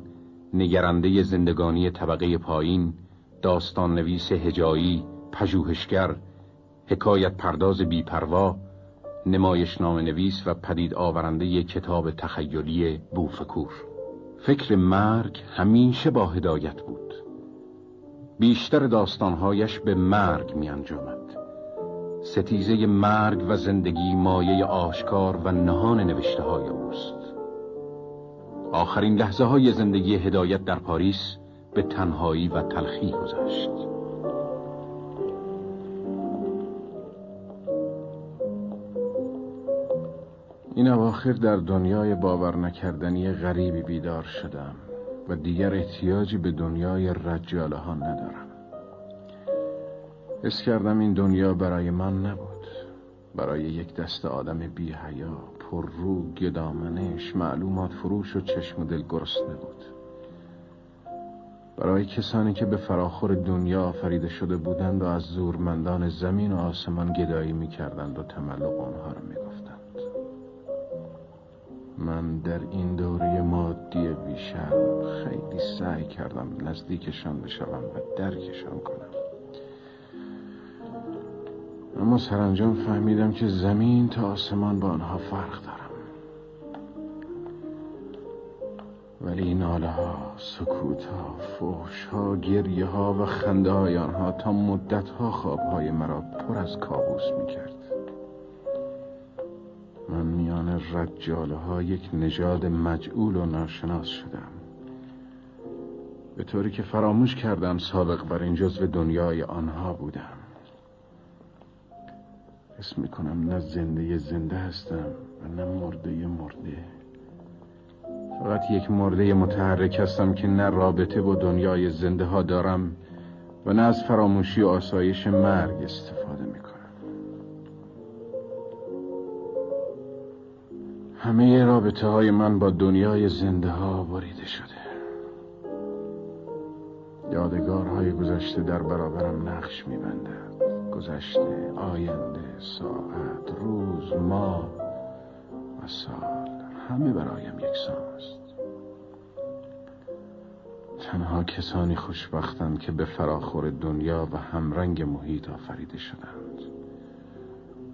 Speaker 13: نگرنده زندگانی طبقه پایین داستان نویس هجایی پژوهشگر حکایت پرداز بیپروا نمایش نام نویس و پدید آورنده کتاب تخیلی بوفکور. فکر مرگ همیشه با هدایت بود. بیشتر داستانهایش به مرگ می انجامد ستیزه مرگ و زندگی مایه آشکار و نهان نوشته های اوست. آخرین لحظه های زندگی هدایت در پاریس به تنهایی و تلخی گذشت. این اواخر در دنیای باور نکردنی غریبی بیدار شدم و دیگر احتیاجی به دنیای رجاله ها ندارم. حس کردم این دنیا برای من نبود. برای یک دست آدم بی حیا پر رو گدامنش معلومات فروش و چشم دل گرسنه بود برای کسانی که به فراخور دنیا آفریده شده بودند و از زورمندان زمین و آسمان گدایی می کردند و تملق آنها را می گفتند. من در این دوره مادی بیشرم خیلی سعی کردم نزدیکشان بشوم و درکشان کنم. اما سرانجام فهمیدم که زمین تا آسمان با آنها فرق دارم. ولی ناله ها سکوت ها فوش ها گریه ها و خنده های آنها تا مدت ها خواب های مرا پر از کابوس می کرد من میان رجاله ها یک نژاد مجعول و ناشناس شدم. به طوری که فراموش کردم سابق بر این جزو دنیای آنها بودم. اسم می‌کنم نه زنده زنده هستم و نه مرده مرده. فقط یک مرده متحرک هستم که نه رابطه با دنیای زنده ها دارم و نه از فراموشی و آسایش مرگ استفاده می کنم همه رابطه های من با دنیای زنده ها بریده شده. یادگارهای گذشته در برابرم نقش می گذشته آینده ساعت روز ماه و سال. همه برایم یکسان است تنها کسانی خوشبختند که به فراخور دنیا و همرنگ محیط آفریده شدند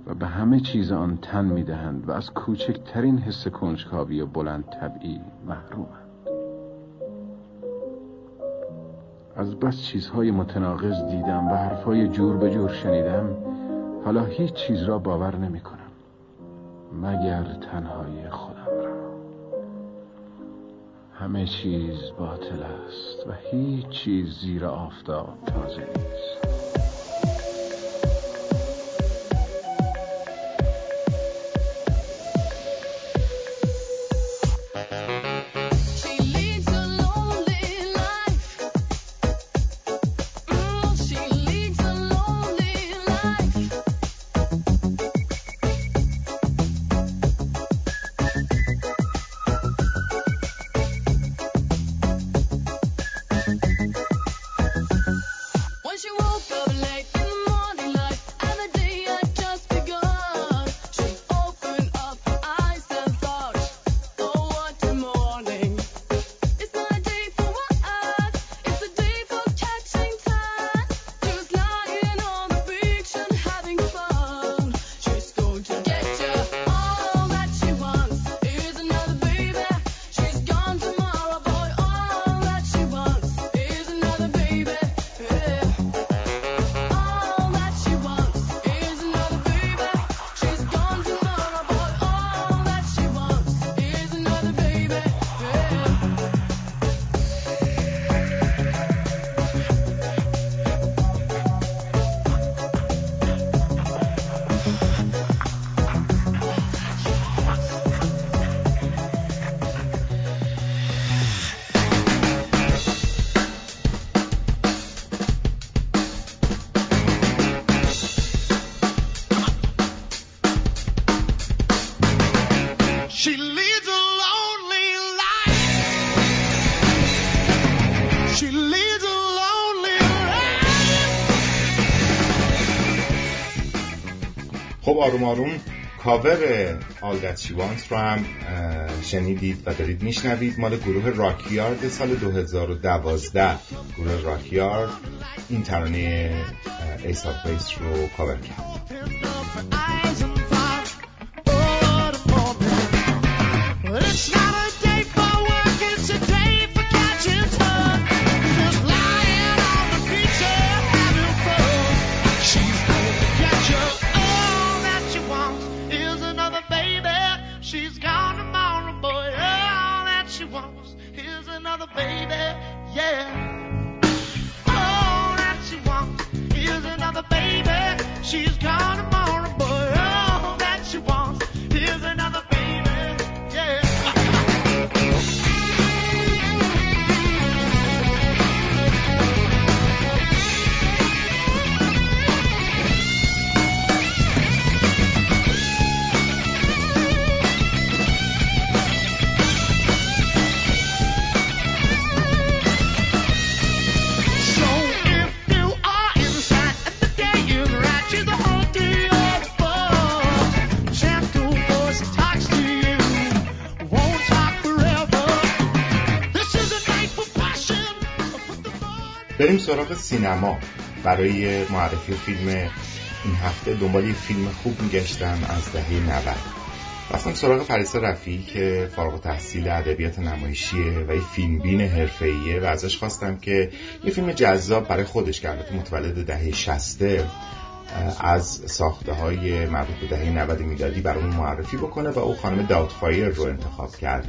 Speaker 13: و به همه چیز آن تن می‌دهند و از کوچکترین حس کنجکاوی و بلند طبعی محرومند. از بس چیزهای متناقض دیدم و حرفهای جور به جور شنیدم حالا هیچ چیز را باور نمی کنم مگر تنهایی خودم را. همه چیز باطل است و هیچ چیز زیر آفتاب تازه نیست.
Speaker 2: آروم آروم کاور Wants رو هم شنیدید و دارید میشنوید. مال گروه راکیارد سال 2012 گروه راکیارد این ترانه ایس آف بیس رو کاور کرد.
Speaker 3: It's not
Speaker 2: سراغ سینما. برای معرفی فیلم این هفته دنبال یه فیلم خوب میگشتم از دهه 90 رفتم سراغ پریسا رفیعی که فارغ تحصیل ادبیات نمایشیه و یه فیلمبین حرفه‌ایه و ازش خواستم که یه فیلم جذاب برای خودش که البته متولد دهه 60 از ساخته های مربوط به دهه 90 میلادی برامون معرفی بکنه و او خانم داوتفایر رو انتخاب کرد.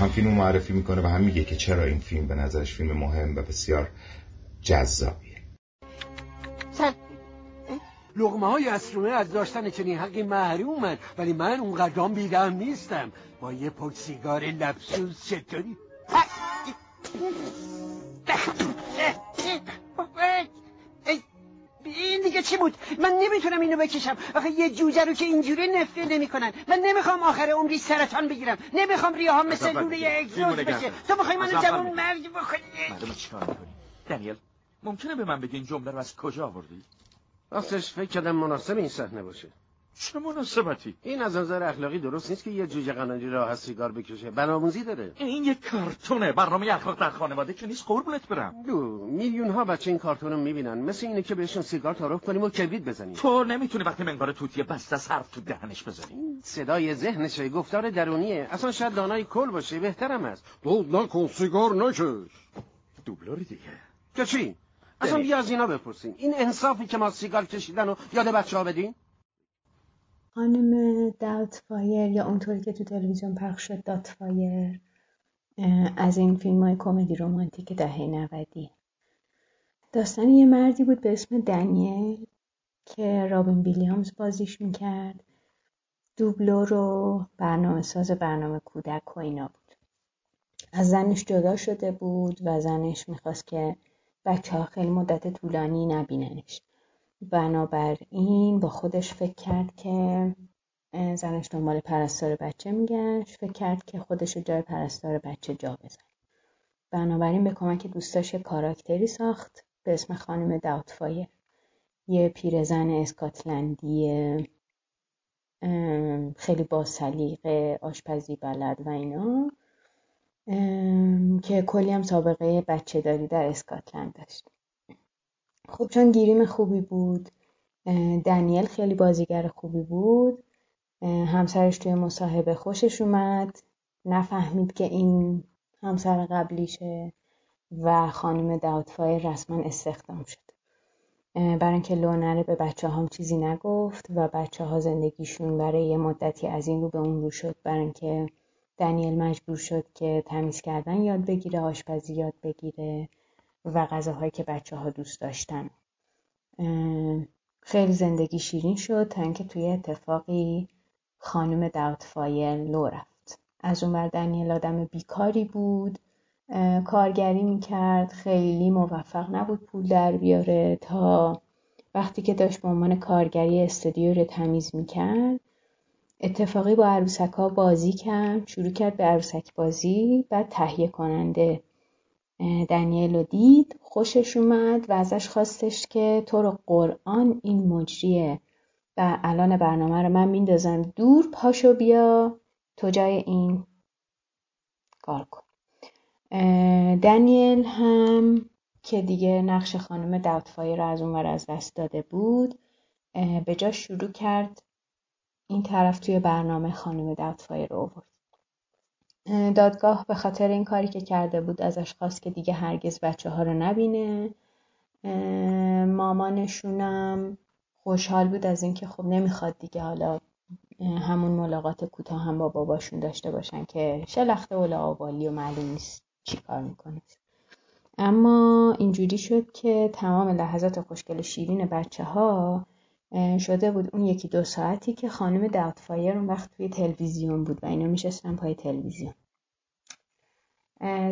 Speaker 2: هم فیلم معرفی می‌کنه و هم میگه که چرا این فیلم به نظرش فیلم مهم و بسیار جذابیه.
Speaker 14: لغمه های اسرومه از داشتن چنین حقی محرومن ولی من اونقدرام بیدم نیستم. با یه پک سیگار لبسوز چطوری؟
Speaker 15: این دیگه چی بود؟ من نمی‌تونم اینو بکشم. آخه یه جوجه رو که اینجوری نفره نمی‌کنن. من نمی‌خوام آخر عمری سرطان بگیرم. نمی‌خوام ریاهام مثل لوله اگزوز بشه. تو می‌خوای منو
Speaker 16: اول.
Speaker 15: مرگ بکنی؟
Speaker 16: می‌کنی دنیل. ممکنه به من بگی این جمله رو از کجا آوردی؟
Speaker 14: راستش فکر کردم مناسب این صحنه باشه.
Speaker 16: چه مناسبتی؟
Speaker 14: این از نظر اخلاقی درست نیست که یه جوجه قناری راه از سیگار بکشه. بناموزی داره.
Speaker 16: این یک کارتونه. برنامه اخلاق در خانواده که نیست. قربونت برم.
Speaker 14: دو میلیون ها بچه این کارتون رو می‌بینن. مثل اینه که بهشون سیگار تعارف کنیم و کبریت بزنیم.
Speaker 16: تو نمی‌تونی وقتی منقار توتی بسته حرف تو دهنش بذاری
Speaker 14: صدای ذهنشه گفتار درونیه. اصلا شاید دانای کل باشه. بهترم است. دود نکن سیگار نکش.
Speaker 16: دوبلوری دیگه.
Speaker 14: که چی؟ اصلا. بیا از اینا بپرسیم این انصافی که ما سیگار کشیدن و یاد بچه ها بدیم
Speaker 17: خانم داوتفایر یا اونطوری که تو تلویزیون پخش شد دات‌فایر از این فیلم های کمدی رومانتیک دهه نودی. داستان یه مردی بود به اسم دنیل که رابین ویلیامز بازیش می‌کرد. دوبلور و برنامه ساز برنامه کودک و اینا بود. از زنش جدا شده بود و زنش می‌خواست که بچه ها خیلی مدت طولانی نبیننش. بنابراین با خودش فکر کرد که زنش دنبال پرستار بچه میگشت. فکر کرد که خودش جای پرستار بچه جا بزن. بنابراین به کمک دوستاش یه کاراکتری ساخت به اسم خانم داوتفایر یه پیرزن اسکاتلندی خیلی با سلیقه آشپزی بلد و اینا. که کلی هم سابقه بچه داری در اسکاتلند داشت خب چون گیریم خوبی بود دنیل خیلی بازیگر خوبی بود همسرش توی مصاحبه خوشش اومد. نفهمید که این همسر قبلیشه و خانم داوتفایر رسما استخدام شد. برای اینکه لو نره به بچه هم چیزی نگفت و بچه ها زندگیشون برای یه مدتی از این رو به اون رو شد برای اینکه دنیل مجبور شد که تمیز کردن یاد بگیره آشپزی یاد بگیره و غذاهایی که بچه ها دوست داشتن. خیلی زندگی شیرین شد تا اینکه توی اتفاقی خانم داوتفایر لو رفت. از اون بر دنیل آدم بیکاری بود کارگری می‌کرد خیلی موفق نبود پول در بیاره تا وقتی که داشت به عنوان کارگری استودیو رو تمیز می‌کرد اتفاقی با عروسک ها بازی کرد شروع کرد به عروسک بازی بعد تهیه کننده دنیل رو دید خوشش اومد و ازش خواستش که تو رو قرآن این مجری و الان برنامه رو من میندازم دور پاشو بیا تو جای این کار کن. دنیل هم که دیگه نقش خانم داوتفایر رو از اونور از دست داده بود به جا شروع کرد این طرف توی برنامه خانم داوتفایر رو آورد. دادگاه به خاطر این کاری که کرده بود ازش خواست که دیگه هرگز بچه ها رو نبینه. مامانشونم خوشحال بود از اینکه خب نمی‌خواد دیگه حالا همون ملاقات کوتاه هم با باباشون داشته باشن که شلخته و آوالی و معلوم نیست چی کار می‌کنه. اما اینجوری شد که تمام لحظات خوشگل شیرین بچه ها شده بود اون یکی دو ساعتی که خانم داوتفایر اون وقت توی تلویزیون بود و اینا میشستن پای تلویزیون.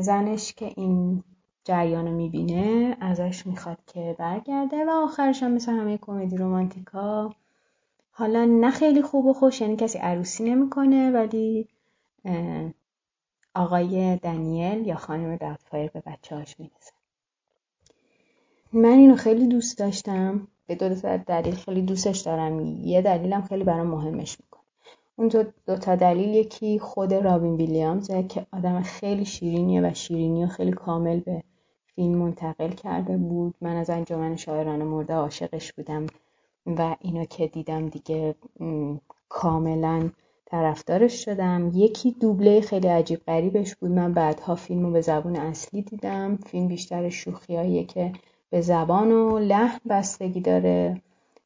Speaker 17: زنش که این جریان رو می‌بینه ازش می‌خواد که برگرده و آخرش هم مثل همه کمدی رومانتیکا حالا نه خیلی خوب و خوش یعنی کسی عروسی نمی‌کنه ولی آقای دنیل یا خانم داوتفایر به بچه هاش می‌رسه. من اینو خیلی دوست داشتم. به دو دلیل خیلی دوستش دارم. یه دلیلم خیلی برام مهمش می‌کنه. اون دو, دو تا دلیل یکی خود رابین ویلیامزه که آدم خیلی شیرینیه و شیرینی و خیلی کامل به فیلم منتقل کرده بود. من از انجمن شاعران مرده عاشقش بودم و اینو که دیدم دیگه کاملا طرفدارش شدم. یکی دوبله خیلی عجیب غریبش بود. من بعدها فیلم رو به زبون اصلی دیدم. فیلم بیشتر شوخیاییه که به زبان و لحن بستگی داره.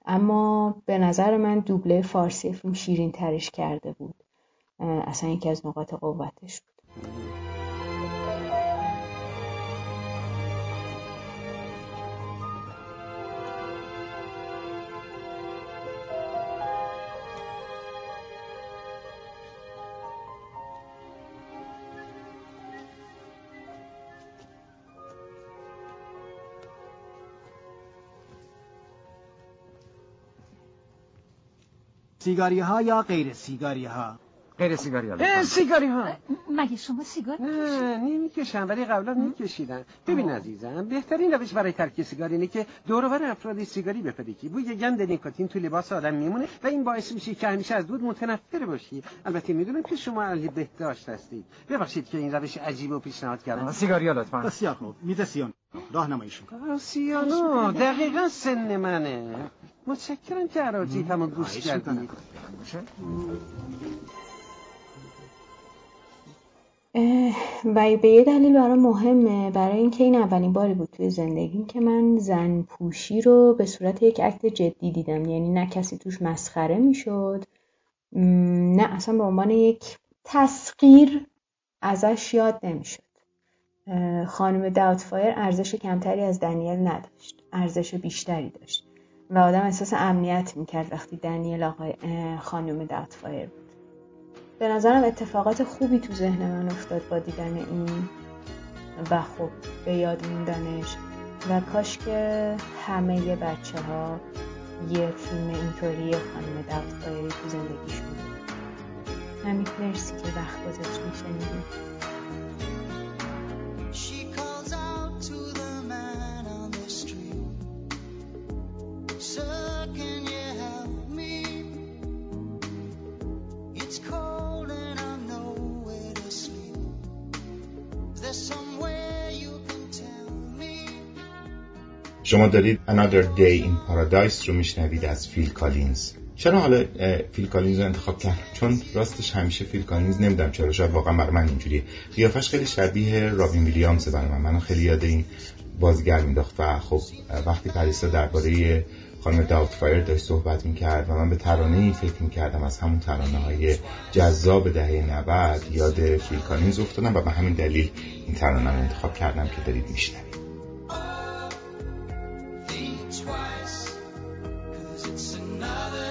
Speaker 17: اما به نظر من دوبله فارسی فیلم شیرین ترش کرده بود. اصلا یکی از نقاط قوتش بود.
Speaker 14: سیگاری ها یا غیر سیگاری ها
Speaker 18: غیر سیگاری
Speaker 14: ها سیگاری ها
Speaker 19: مگه شما سیگار
Speaker 14: نمی‌کشم ولی قبلا میکشیدم. ببین عزیزم بهترین روش برای ترک سیگار اینه که دورور افرادی سیگاری بپدی بوی گند نیکوتین تو لباس آدم میمونه و این باعث میشه که همیشه از دود متنفر باشی. البته می‌دونم که شما اهل بهداشت هستید. ببخشید که این روش عجیب و پیشنهاد کردم.
Speaker 18: سیگاری ها لطفا.
Speaker 20: بسیار خوب. میده راهنماییشون. کن
Speaker 14: سیانو دقیقا سن منه. متشکرم که عراجی همون گوش کردی.
Speaker 17: و به یه دلیل برای مهمه برای اینکه این اولین باری بود توی زندگیم که من زن پوشی رو به صورت یک عکت جدی دیدم. یعنی نه کسی توش مسخره می‌شد نه اصلا به عنوان یک تسخیر ازش یاد نمی‌شد. خانم داوتفایر ارزش کمتری از دنیل نداشت ارزش بیشتری داشت و آدم احساس امنیت می‌کرد وقتی دنیل آقای خانم داوتفایر بود. به نظرم اتفاقات خوبی تو ذهن من افتاد با دیدن این و خب به یاد موندنش و کاش که همه بچه ها یه فیلم اینطوری خانم داوتفایری تو زندگیشون بود. همین مرسی که وقت گذاشتین شنیدید
Speaker 2: شما دارید Another Day in Paradise رو میشنوید از فیل کالینز. چرا حالا فیل کالینز رو انتخاب کردم؟ چون راستش همیشه فیل کالینز نمی‌دونم چرا شاید واقعا برای من اینجوریه. قیافش خیلی شبیه رابین ویلیامز برای من. منو خیلی یاد این بازیگر مینداخت و خب وقتی پریسا درباره خانم داوتفایر داشت صحبت می‌کرد و من به ترانه ای فکر می‌کردم از همون ترانه های جذاب دهه 90 یاد فیل افتادم و به همین دلیل این ترانه رو انتخاب کردم که دارید میشنوید. Another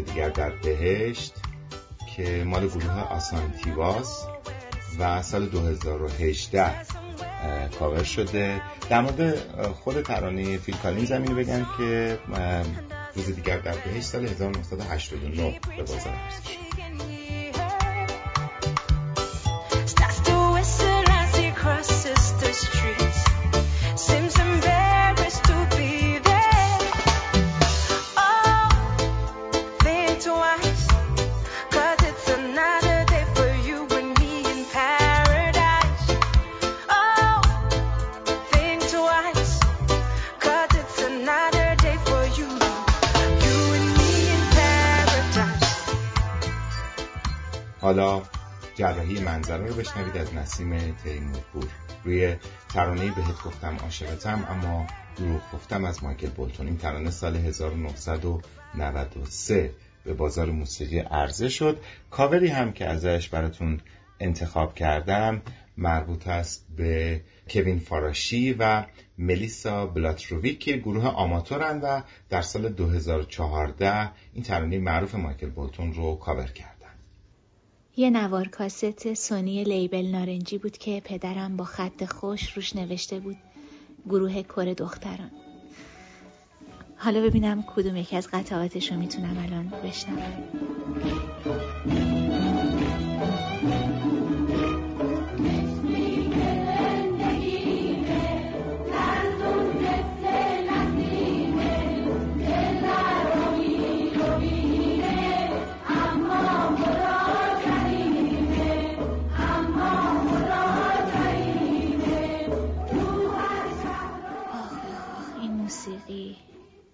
Speaker 2: دیگر در بهشت که مال گروه آسانتیواس و سال 2018 اه، کاور شده. در مورد خود ترانه فیل کالینز هم اینو بگم که روز دیگر در بهشت سال 1989 به بازار شد حالا جراحی منظره رو بشنوید از نسیم تیمورپور. روی ترانه بهت گفتم عاشقتم اما دروغ گفتم از مایکل بولتون. این ترانه سال 1993 به بازار موسیقی عرضه شد. کاوری هم که ازش براتون انتخاب کردم مربوط است به کوین فاراشی و ملیسا بلاتروویک که گروه آماتورن و در سال 2014 این ترانه معروف مایکل بولتون رو کاور کرد.
Speaker 18: یه نوار کاست سونی لیبل نارنجی بود که پدرم با خط خوش روش نوشته بود. گروه کره دختران. حالا ببینم کدوم یکی از قطعاتش رو می‌تونم الان بشنوم.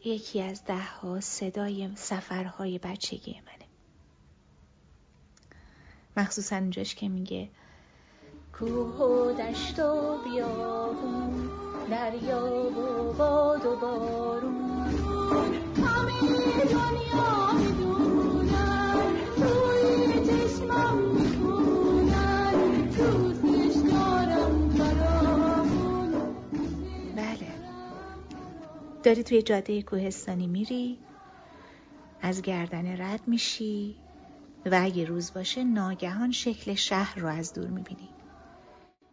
Speaker 18: یکی از ده ها صدای سفرهای بچگی منه. مخصوصا اونجاش که میگه کوه و دشت و بیابون دریا و باد و بارون. همه دنیا داری توی جاده کوهستانی میری از گردن رد میشی و اگه روز باشه ناگهان شکل شهر رو از دور می‌بینی.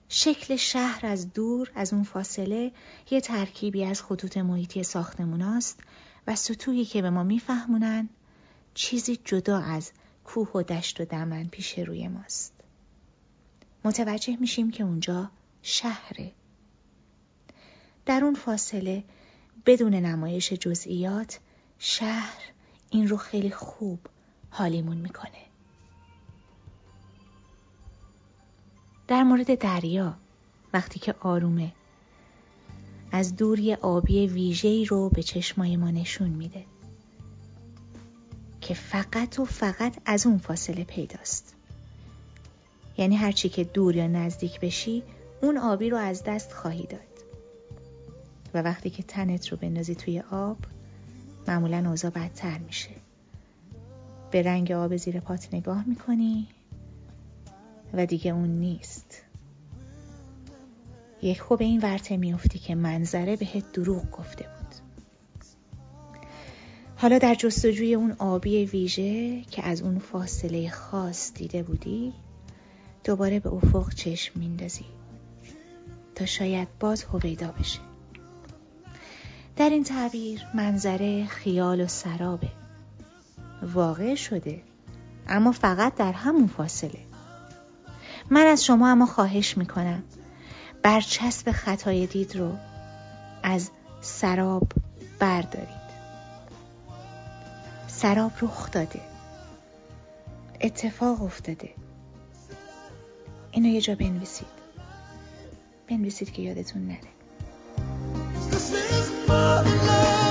Speaker 18: شکل شهر از دور از اون فاصله یه ترکیبی از خطوط محیطی ساختموناست و سطوحی که به ما میفهمونن چیزی جدا از کوه و دشت و دمن پیش روی ماست. متوجه میشیم که اونجا شهره. در اون فاصله بدون نمایش جزئیات شهر این رو خیلی خوب حالیمون می‌کنه. در مورد دریا وقتی که آرومه از دور یه آبی ویژه‌ای رو به چشمای ما نشون میده که فقط و فقط از اون فاصله پیداست. یعنی هرچی که دور یا نزدیک بشی اون آبی رو از دست خواهی داد. و وقتی که تنت رو بندازی توی آب معمولا اوضاع بدتر میشه. به رنگ آب زیر پات نگاه می‌کنی و دیگه اون نیست. یک خوب این ورته میافتی که منظره بهت دروغ گفته بود. حالا در جستجوی اون آبی ویژه که از اون فاصله خاص دیده بودی دوباره به افق چشم میندازی تا شاید باز هویدا بشه. در این تعبیر منظره خیال و سرابه. واقع شده اما فقط در همون فاصله. من از شما اما خواهش می‌کنم برچسب خطای دید رو از سراب بردارید. سراب رخ داده. اتفاق افتاده. اینو یه جا بنویسید. بنویسید که یادتون نره.
Speaker 3: This is my love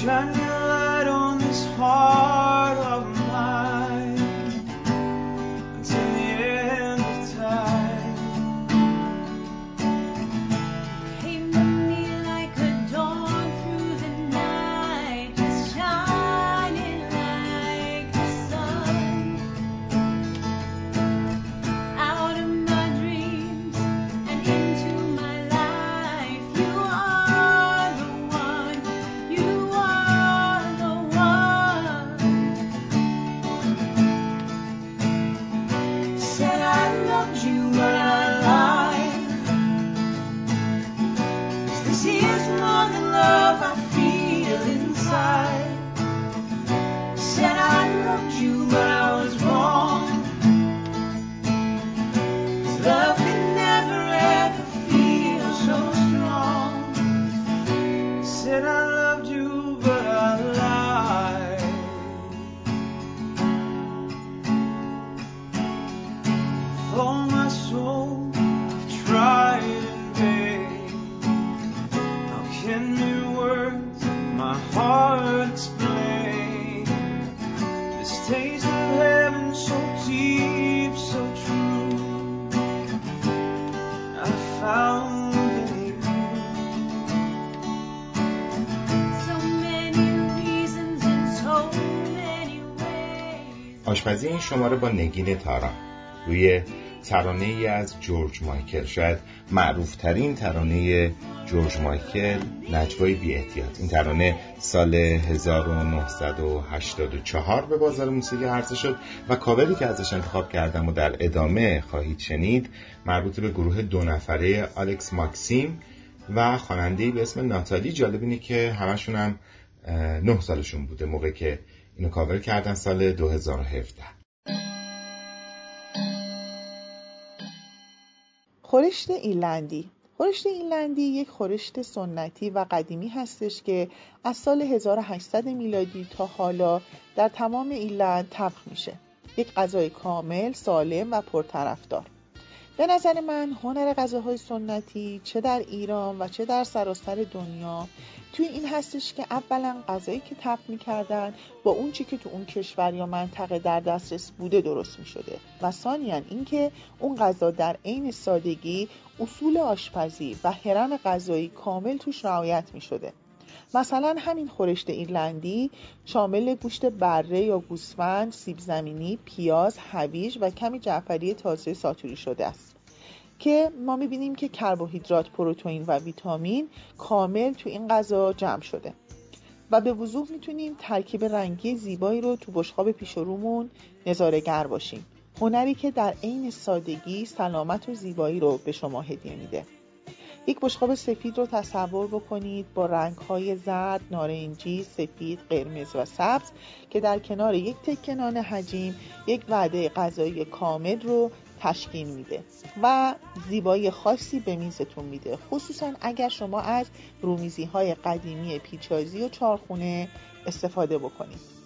Speaker 21: Shine
Speaker 2: شماره با نگین تاران. روی ترانه ای از جورج مایکل. شاید معروف ترین ترانه جورج مایکل نجوای بی احتیاط. این ترانه سال 1984 به بازار موسیقی عرضه شد و کاوری که ازش انتخاب کردم و در ادامه خواهید شنید مربوط به گروه دو نفره آلکس ماکسیم و خواننده‌ای به اسم ناتالی. جالب اینه که همشون هم اه، نه سالشون بوده موقع که اینو کاور کردن سال 2017
Speaker 19: خورشت ایرلندی. خورشت ایرلندی یک خورشت سنتی و قدیمی هستش که از سال 1800 میلادی تا حالا در تمام ایرلند طبخ میشه. یک غذای کامل، سالم و پرطرفدار. به نظر من هنر غذاهای سنتی چه در ایران و چه در سراسر دنیا توی این هستش که اولا غذایی که طبخ می‌کردن با اون چی که تو اون کشور یا منطقه در دسترس بوده درست می‌شده. و ثانیا اینکه اون غذا در عین سادگی اصول آشپزی و حرم غذایی کامل توش رعایت می‌شده. مثلا همین خورشت ایرلندی شامل گوشت بره یا گوسفند، سیب زمینی، پیاز، هویج و کمی جعفری تازه ساتوری شده است. که ما می‌بینیم که کربوهیدرات، پروتئین و ویتامین کامل تو این غذا جمع شده. و به وضوح می‌تونیم ترکیب رنگی زیبایی رو تو بشقاب پیش رومون نظاره‌گر باشیم. هنری که در عین سادگی سلامت و زیبایی رو به شما هدیه میده. یک بشقاب سفید رو تصور بکنید با رنگ‌های زرد، نارنجی، سفید، قرمز و سبز که در کنار یک تکه نان حجیم یک وعده غذایی کامل رو تشکیل میده و زیبایی خاصی به میزتون میده. خصوصا اگر شما از رومیزی های قدیمی پیچازی و چارخونه استفاده بکنید.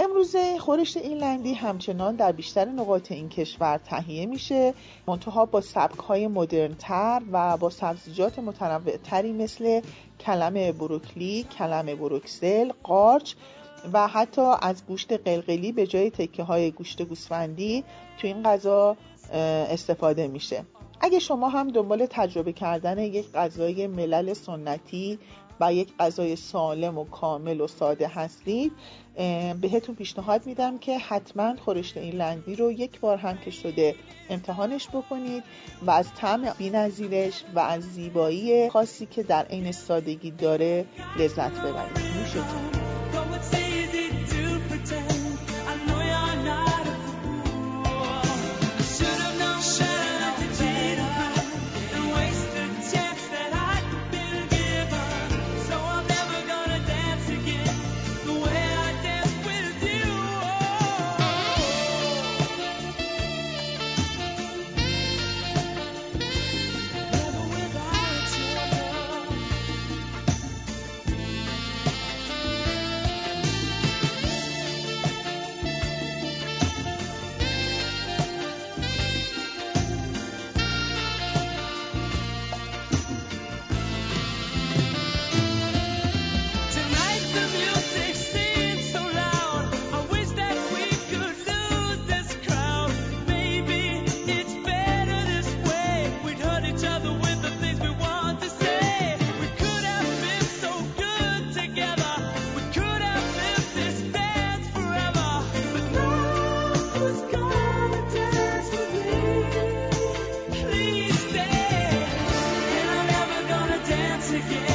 Speaker 19: امروزه خورشت ایرلندی همچنان در بیشتر نقاط این کشور تهیه میشه. منتها با سبک های مدرن تر و با سبزیجات متنوع تری مثل کلم بروکلی، کلم بروکسل، قارچ و حتی از گوشت قلقلی به جای تکه های گوشت گوسفندی تو این غذا استفاده میشه. اگه شما هم دنبال تجربه کردن یک غذای ملل سنتی و یک غذای سالم و کامل و ساده هستید بهتون پیشنهاد میدم که حتما خورشت ایرلندی رو یک بار هم که شده امتحانش بکنید و از طعم بی‌نظیرش و از زیبایی خاصی که در عین سادگی داره لذت ببرید. نوشتون.
Speaker 22: again.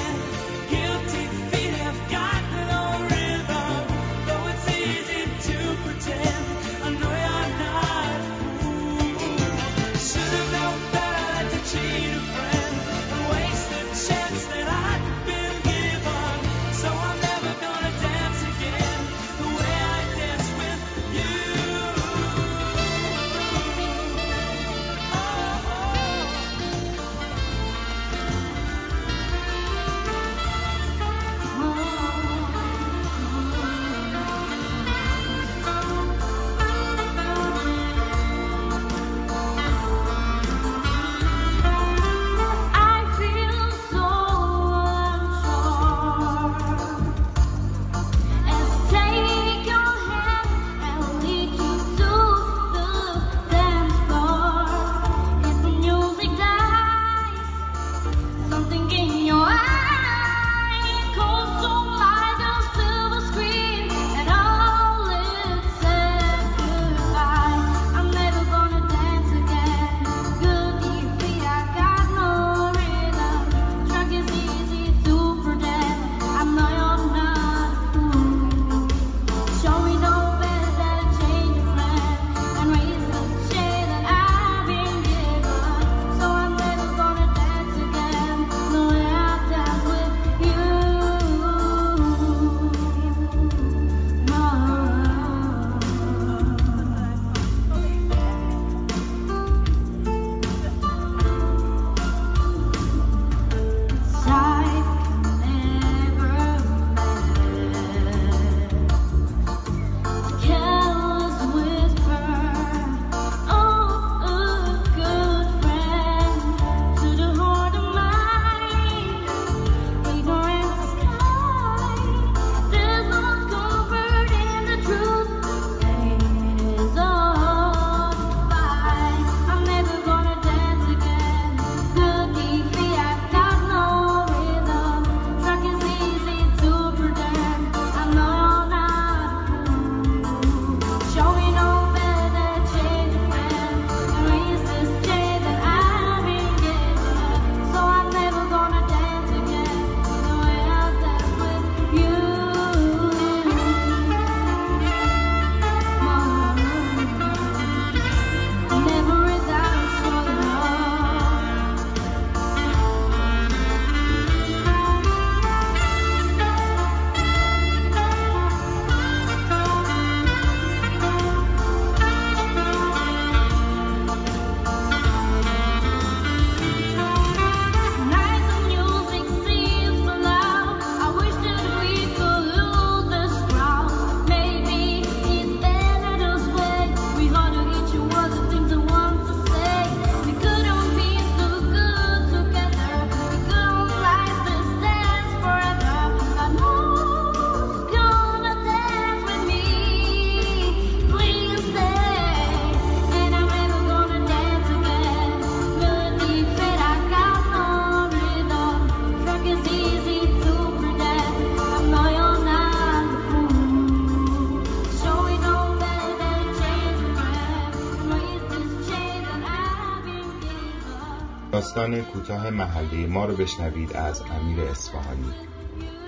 Speaker 2: داستان کوتاه محلی ما رو بشنوید از امیر اصفهانی.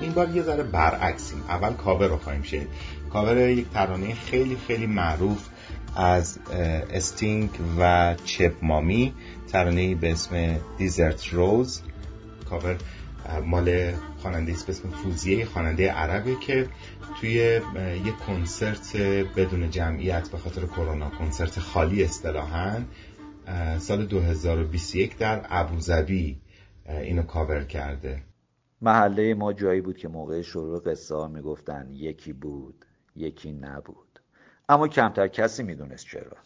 Speaker 2: این بار یه ذره برعکسیم. اول کاور رو خواهیم شنید. کاور یک ترانه خیلی خیلی معروف از استینگ و شب مامی. ترانه به اسم Desert Rose کاور مال خواننده به اسم فوزیه خواننده عربه که توی یک کنسرت بدون جمعیت به خاطر کرونا کنسرت خالی اصطلاحا سال 2021 در ابوظبی اینو کاور کرده.
Speaker 23: محله ما جایی بود که موقع شروع قصه ها می‌گفتن یکی بود یکی نبود. اما کمتر کسی می‌دونست چرا.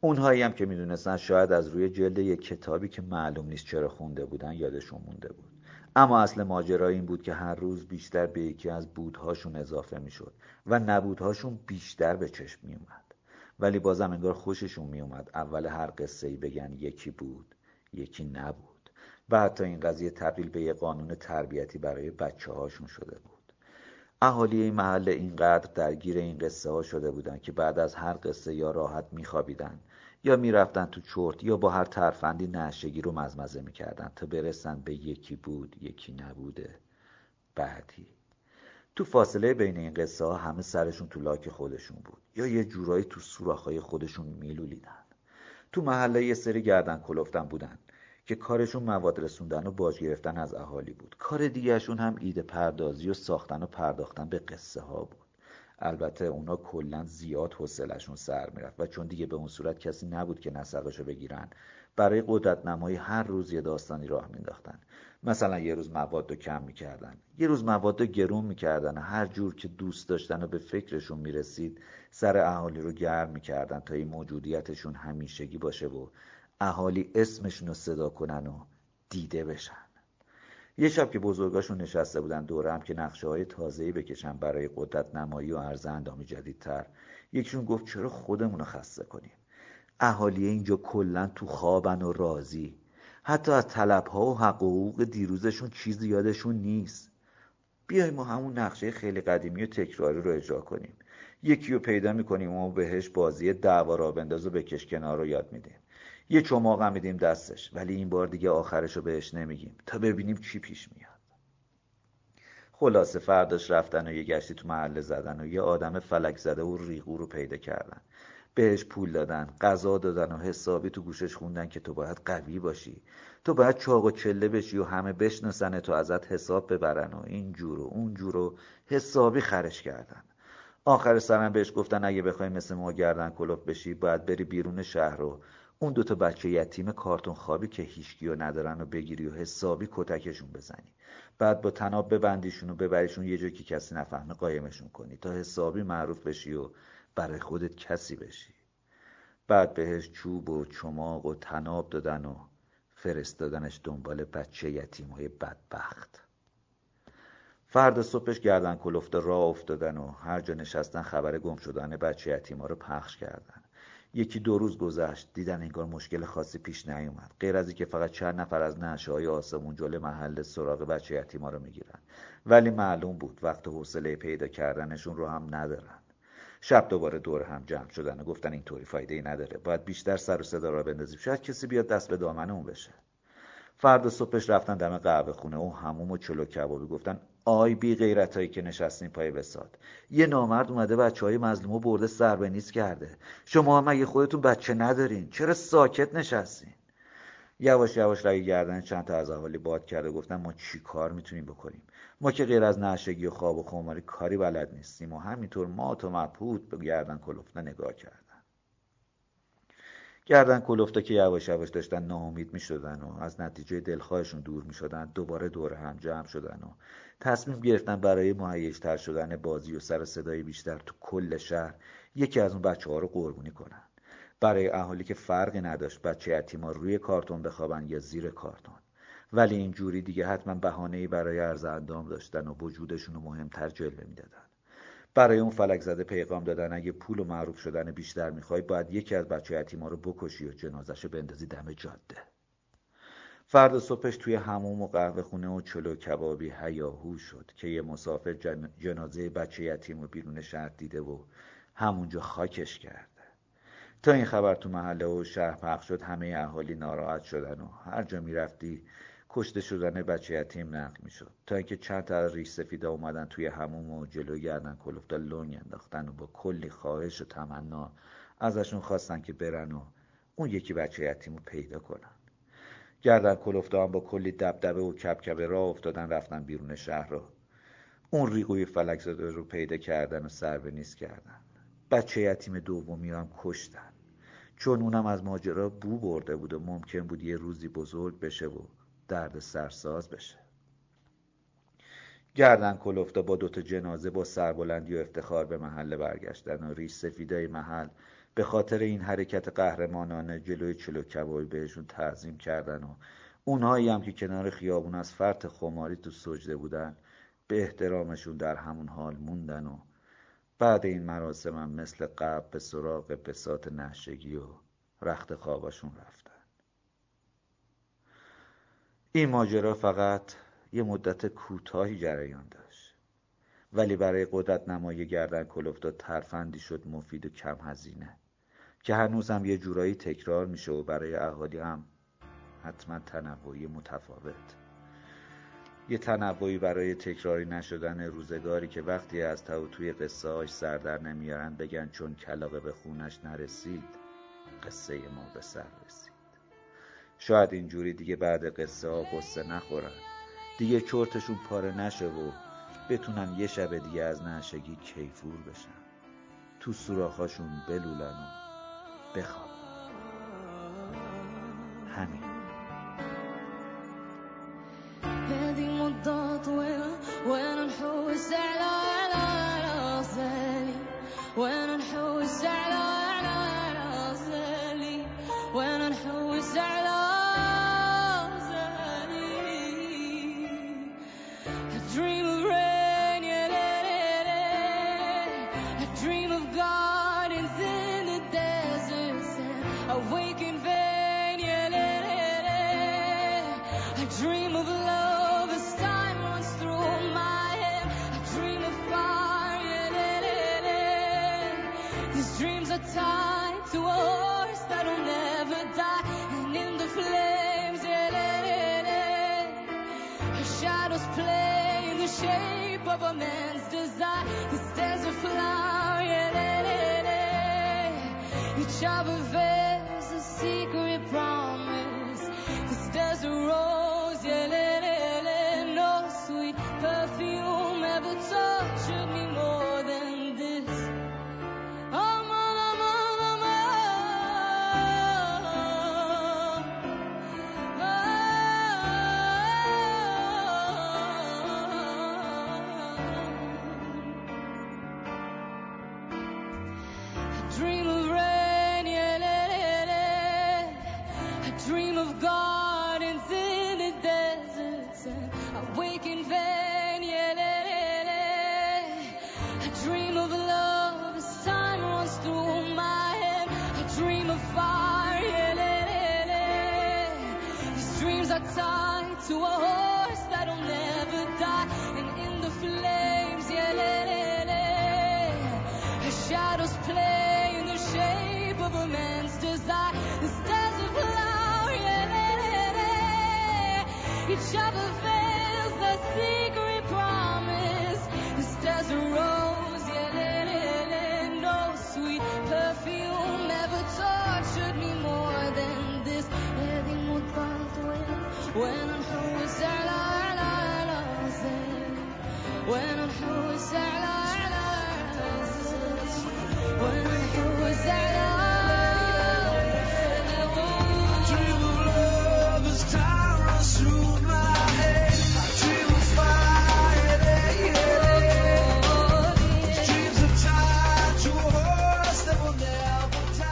Speaker 23: اونهایی هم که می‌دونستن شاید از روی جلد یک کتابی که معلوم نیست چرا خونده بودن یادشون مونده بود. اما اصل ماجرا این بود که هر روز بیشتر به یکی از بودهاشون اضافه می‌شد و نبودهاشون بیشتر به چشم میومد ولی بازم انگار خوششون میومد. اول هر قصه ای بگن یکی بود یکی نبود. و حتی این قضیه تبدیل به یه قانون تربیتی برای بچه هاشون شده بود. اهالی این محل اینقدر درگیر این قصه ها شده بودن که بعد از هر قصه یا راحت میخوابیدن یا می‌رفتن تو چرت یا با هر ترفندی نشگی رو مزمزه می‌کردن تا برسن به یکی بود یکی نبوده بعدی. تو فاصله بین این قصه ها همه سرشون تو لاک خودشون بود. یا یه جورایی تو سوراخهای خودشون میلولیدن. تو محله یه سری گردن کلفتن بودن که کارشون مواد رسوندن و باج گرفتن از اهالی بود. کار دیگهشون هم ایده پردازی و ساختن و پرداختن به قصه ها بود. البته اونا کلا زیاد حوصلهشون سر می‌رفت و چون دیگه به اون صورت کسی نبود که نسقشو بگیرن برای قدرت نمایی هر روز یه داستانی راه مینداختن مثلا یه روز مواد رو کم می‌کردن. یه روز مواد رو گرون می‌کردن. هر جور که دوست داشتن و به فکرشون می‌رسید سر اهالی رو گرم می‌کردن تا این موجودیتشون همیشگی باشه و اهالی اسمشون رو صدا کنن و دیده بشن. یه شب که بزرگاشون نشسته بودن دورم که نقشه های تازه‌ای بکشن برای قدرت نمایی و عرض اندامی جدیدتر یکیشون گفت چرا خودمون رو خسته کنیم؟ اهالی اینجا کلا تو خوابن و راضی. حتی از طلبها و حقوق دیروزشون چیزی یادشون نیست. بیای ما همون نقشه خیلی قدیمی و تکراری رو اجرا کنیم. یکی رو پیدا می‌کنیم و بهش بازی دعوا را بنداز و بکش کنار رو یاد میدیم. یه چماق هم میدیم دستش ولی این بار دیگه آخرش رو بهش نمیگیم تا ببینیم چی پیش میاد. خلاصه فرداش رفتن و یه گشتی تو محله زدن و یه آدم فلک زده و ریغو رو پیدا کردن. بهش پول دادن غذا دادن و حسابی تو گوشش خوندن که تو باید قوی باشی. تو باید چاق و چله بشی و همه بشناسن تو ازت حساب ببرن و این جور و اون جور و حسابی خرش کردن. آخر سرم بهش گفتن اگه بخوای مثل ما گردن کلوف بشی باید بری بیرون شهر رو. اون دوتا بچه یتیم کارتون خوابی که هیچکی رو ندارن و بگیری و حسابی کتکشون بزنی. بعد با تناب ببندیشون و ببریشون یه جا که کسی نفهمه قایمشون کنی. تا حسابی معروف بشی و برای خودت کسی بشی. بعد بهش چوب و چماق و تناب دادن و فرستادنش دنبال بچه یتیم های بدبخت. فرد صبحش گردن کلفته راه افتادن و هر جا نشستن خبر گم شدن بچه یتیما رو پخش کردن. یکی دو روز گذشت دیدن انگار مشکل خاصی پیش نیومد. غیر از اینکه فقط چند نفر از نشه های آسمون جلوی محل سراغ بچه یتیما رو می‌گیرن. ولی معلوم بود وقت حوصله پیدا کردنشون رو هم ندارن. شب دوباره دور هم جمع شدن و گفتن اینطوری فایده ای نداره. باید بیشتر سر و صدا را بندازیم. شاید کسی بیاد دست به دامن اون بشه. فردا صبحش رفتن دم قهوه خونه. و هموم و چلو کبابی گفتن آی بی غیرتایی که نشستین پای وساد. یه نامرد اومده بچه های مظلومو برده سر به نیست کرده. شما هم اگه خودتون بچه ندارین؟ چرا ساکت نشستین؟ یواش یواش رای گردن چند تا از اهالی باد کرده گفتن ما چی کار می‌تونیم بکنیم؟ ما که غیر از نشگی و خواب و خماری کاری بلد نیستیم و همینطور ما تو مبهوت به گردن کلفته نگاه کردن. گردن کلفته که یواش یواش داشتن ناامید می شدن و از نتیجه دلخواهشون دور می شدن دوباره دور هم جمع شدن و تصمیم گرفتن برای مهیجتر شدن بازی و سر صدای بیشتر تو کل شهر یکی از اون بچه ها رو قربونی کنن. برای اهالی که فرقی نداشت بچه یتیما روی کارتون بخوابن یا زیر کارتون. ولی اینجوری دیگه حتما بهانه‌ای برای عرض اندام داشتن و وجودشون رو مهمتر جلوه می‌دادن. برای اون فلک زده پیغام دادن اگه پول و معروف شدن بیشتر می‌خوای باید یکی از بچه یتیما رو بکشی و جنازش بندازی دم جاده. فردا صبحش توی هموم و قهوه خونه و چلو کبابی هیاهو شد که یه مسافر جن... جنازه بچه یتیم و بیرون شهر دیده و همونجا خاکش کرده. تا این خبر تو محله و شهر پخش شد همه اهالی ناراحت شدن و هر جا می‌رفتی کشته شدن بچه یتیم نقل می‌شد. تا اینکه چند تا ریش سفیده اومدن توی هموم و جلو گردن کلفتا لنگ انداختن و با کلی خواهش و تمنا ازشون خواستن که برن و اون یکی بچه یتیم رو پیدا کنن. گردن کلفتا هم با کلی دبدبه و کبکبه راه افتادن رفتن بیرون شهر رو. اون ریگوی فلک زاده رو پیدا کردن و سر به نیست کردن. بچه یتیم دومی هم کشتن. چون اونم از ماجرا بو برده بود و ممکن بود یه روزی بزرگ بشه و درد سرساز بشه. گردن کلفتا با دوتا جنازه با سربلندی و افتخار به محله برگشتن و ریش سفیدای محل به خاطر این حرکت قهرمانانه جلوی چلو کبابی بهشون تعظیم کردن و اونهایی هم که کنار خیابون از فرط خماری تو سجده بودن به احترامشون در همون حال موندن و بعد این مراسم هم مثل قبل به سراغ بسات نشگی و رخت خوابشون رفتن. این ماجرا فقط یه مدت کوتاهی جریان داشت. ولی برای قدرت نمای گردن کلفتا ترفندی شد مفید و کم هزینه. که هنوزم یه جورایی تکرار میشه و برای اهالی هم حتما تنوعی متفاوت. یه تنوعی برای تکراری نشدن روزگاری که وقتی از تو توی قصه هاش سردر نمیارن بگن چون کلاقه به خونش نرسید قصه ما به سر رسید. شاید اینجوری دیگه بعد قصه ها قصه نخورن. دیگه چرتشون پاره نشه و بتونن یه شب دیگه از نشگی کیفور بشن. تو سوراخاشون بلولن و بخواب همین.
Speaker 12: Dream of love as time runs through my head. I dream of fire, yeah, la, la. These dreams are tied to a horse that'll never die, and in the flames, yeah, la, la, la. Her shadows play in the shape of a man's desire. This desert flower, yeah. Each of her veils a secret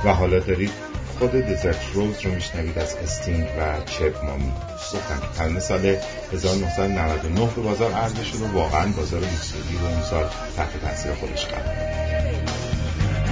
Speaker 8: و حالا دارید خود دزرت روز رو میشنوید از استینگ و چپ مامی. گفتن که سال 1999 به بازار عرضه شد و واقعا بازار موسیقی رو اون سال تحت تاثیر خودش قرار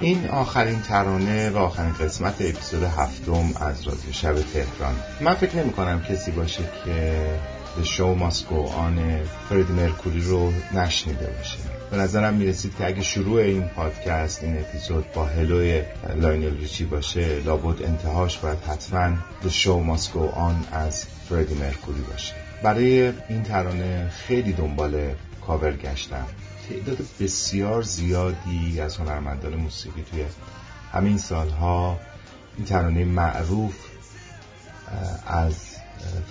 Speaker 2: این آخرین ترانه و آخرین قسمت اپیزود هفتم از رادیو شب تهران. من فکر نمی کنم کسی باشه که The Show Must Go On فردی مرکوری رو نشنیده باشه. به نظرم می‌رسید که اگه شروع این پادکست این اپیزود با Hello ی لاینل ریچی باشه لابد انتهاش باید حتما The Show Must Go On از فردی مرکوری باشه. برای این ترانه خیلی دنبال کاور گشتم. تعداد بسیار زیادی از هنرمندان موسیقی توی همین سالها این ترانه معروف از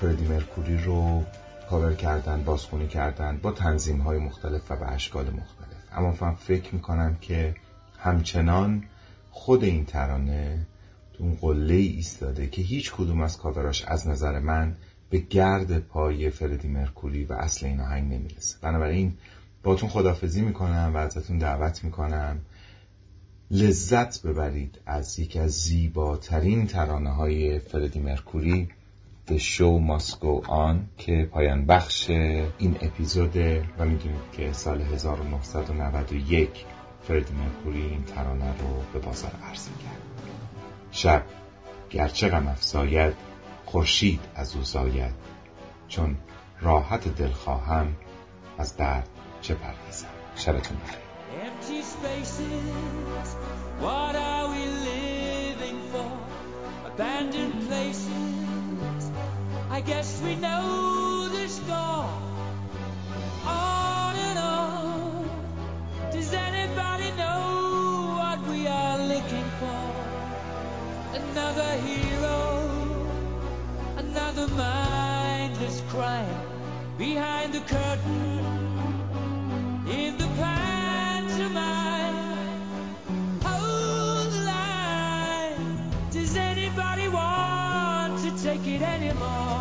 Speaker 2: فردی مرکوری رو کاور کردن بازخونی کردن با تنظیم های مختلف و به اشکال مختلف. اما من فکر می‌کنم که همچنان خود این ترانه تو اون قله ایستاده که هیچ کدوم از کاوراش از نظر من به گرد پای فردی مرکوری و اصل این آهنگ نمی‌رسه. بنابراین باتون خدافزی می‌کنم و ازتون دعوت می‌کنم. لذت ببرید از یکی از زیباترین ترانه های فردی مرکوری The Show Must Go On که پایان بخش این اپیزوده و می‌دونید که سال 1991 فردی مرکوری این ترانه رو به بازار عرضه کرد شب گرچه غم افزاید خورشید از او زاید چون راحت دل خواهم از درد چه پرهیزم شبتون بخیر
Speaker 24: Empty spaces, what are we living for? Abandoned places, I guess we know the score. On and on, does anybody know what we are looking for? Another hero, another mindless crime behind the curtain take it anymore?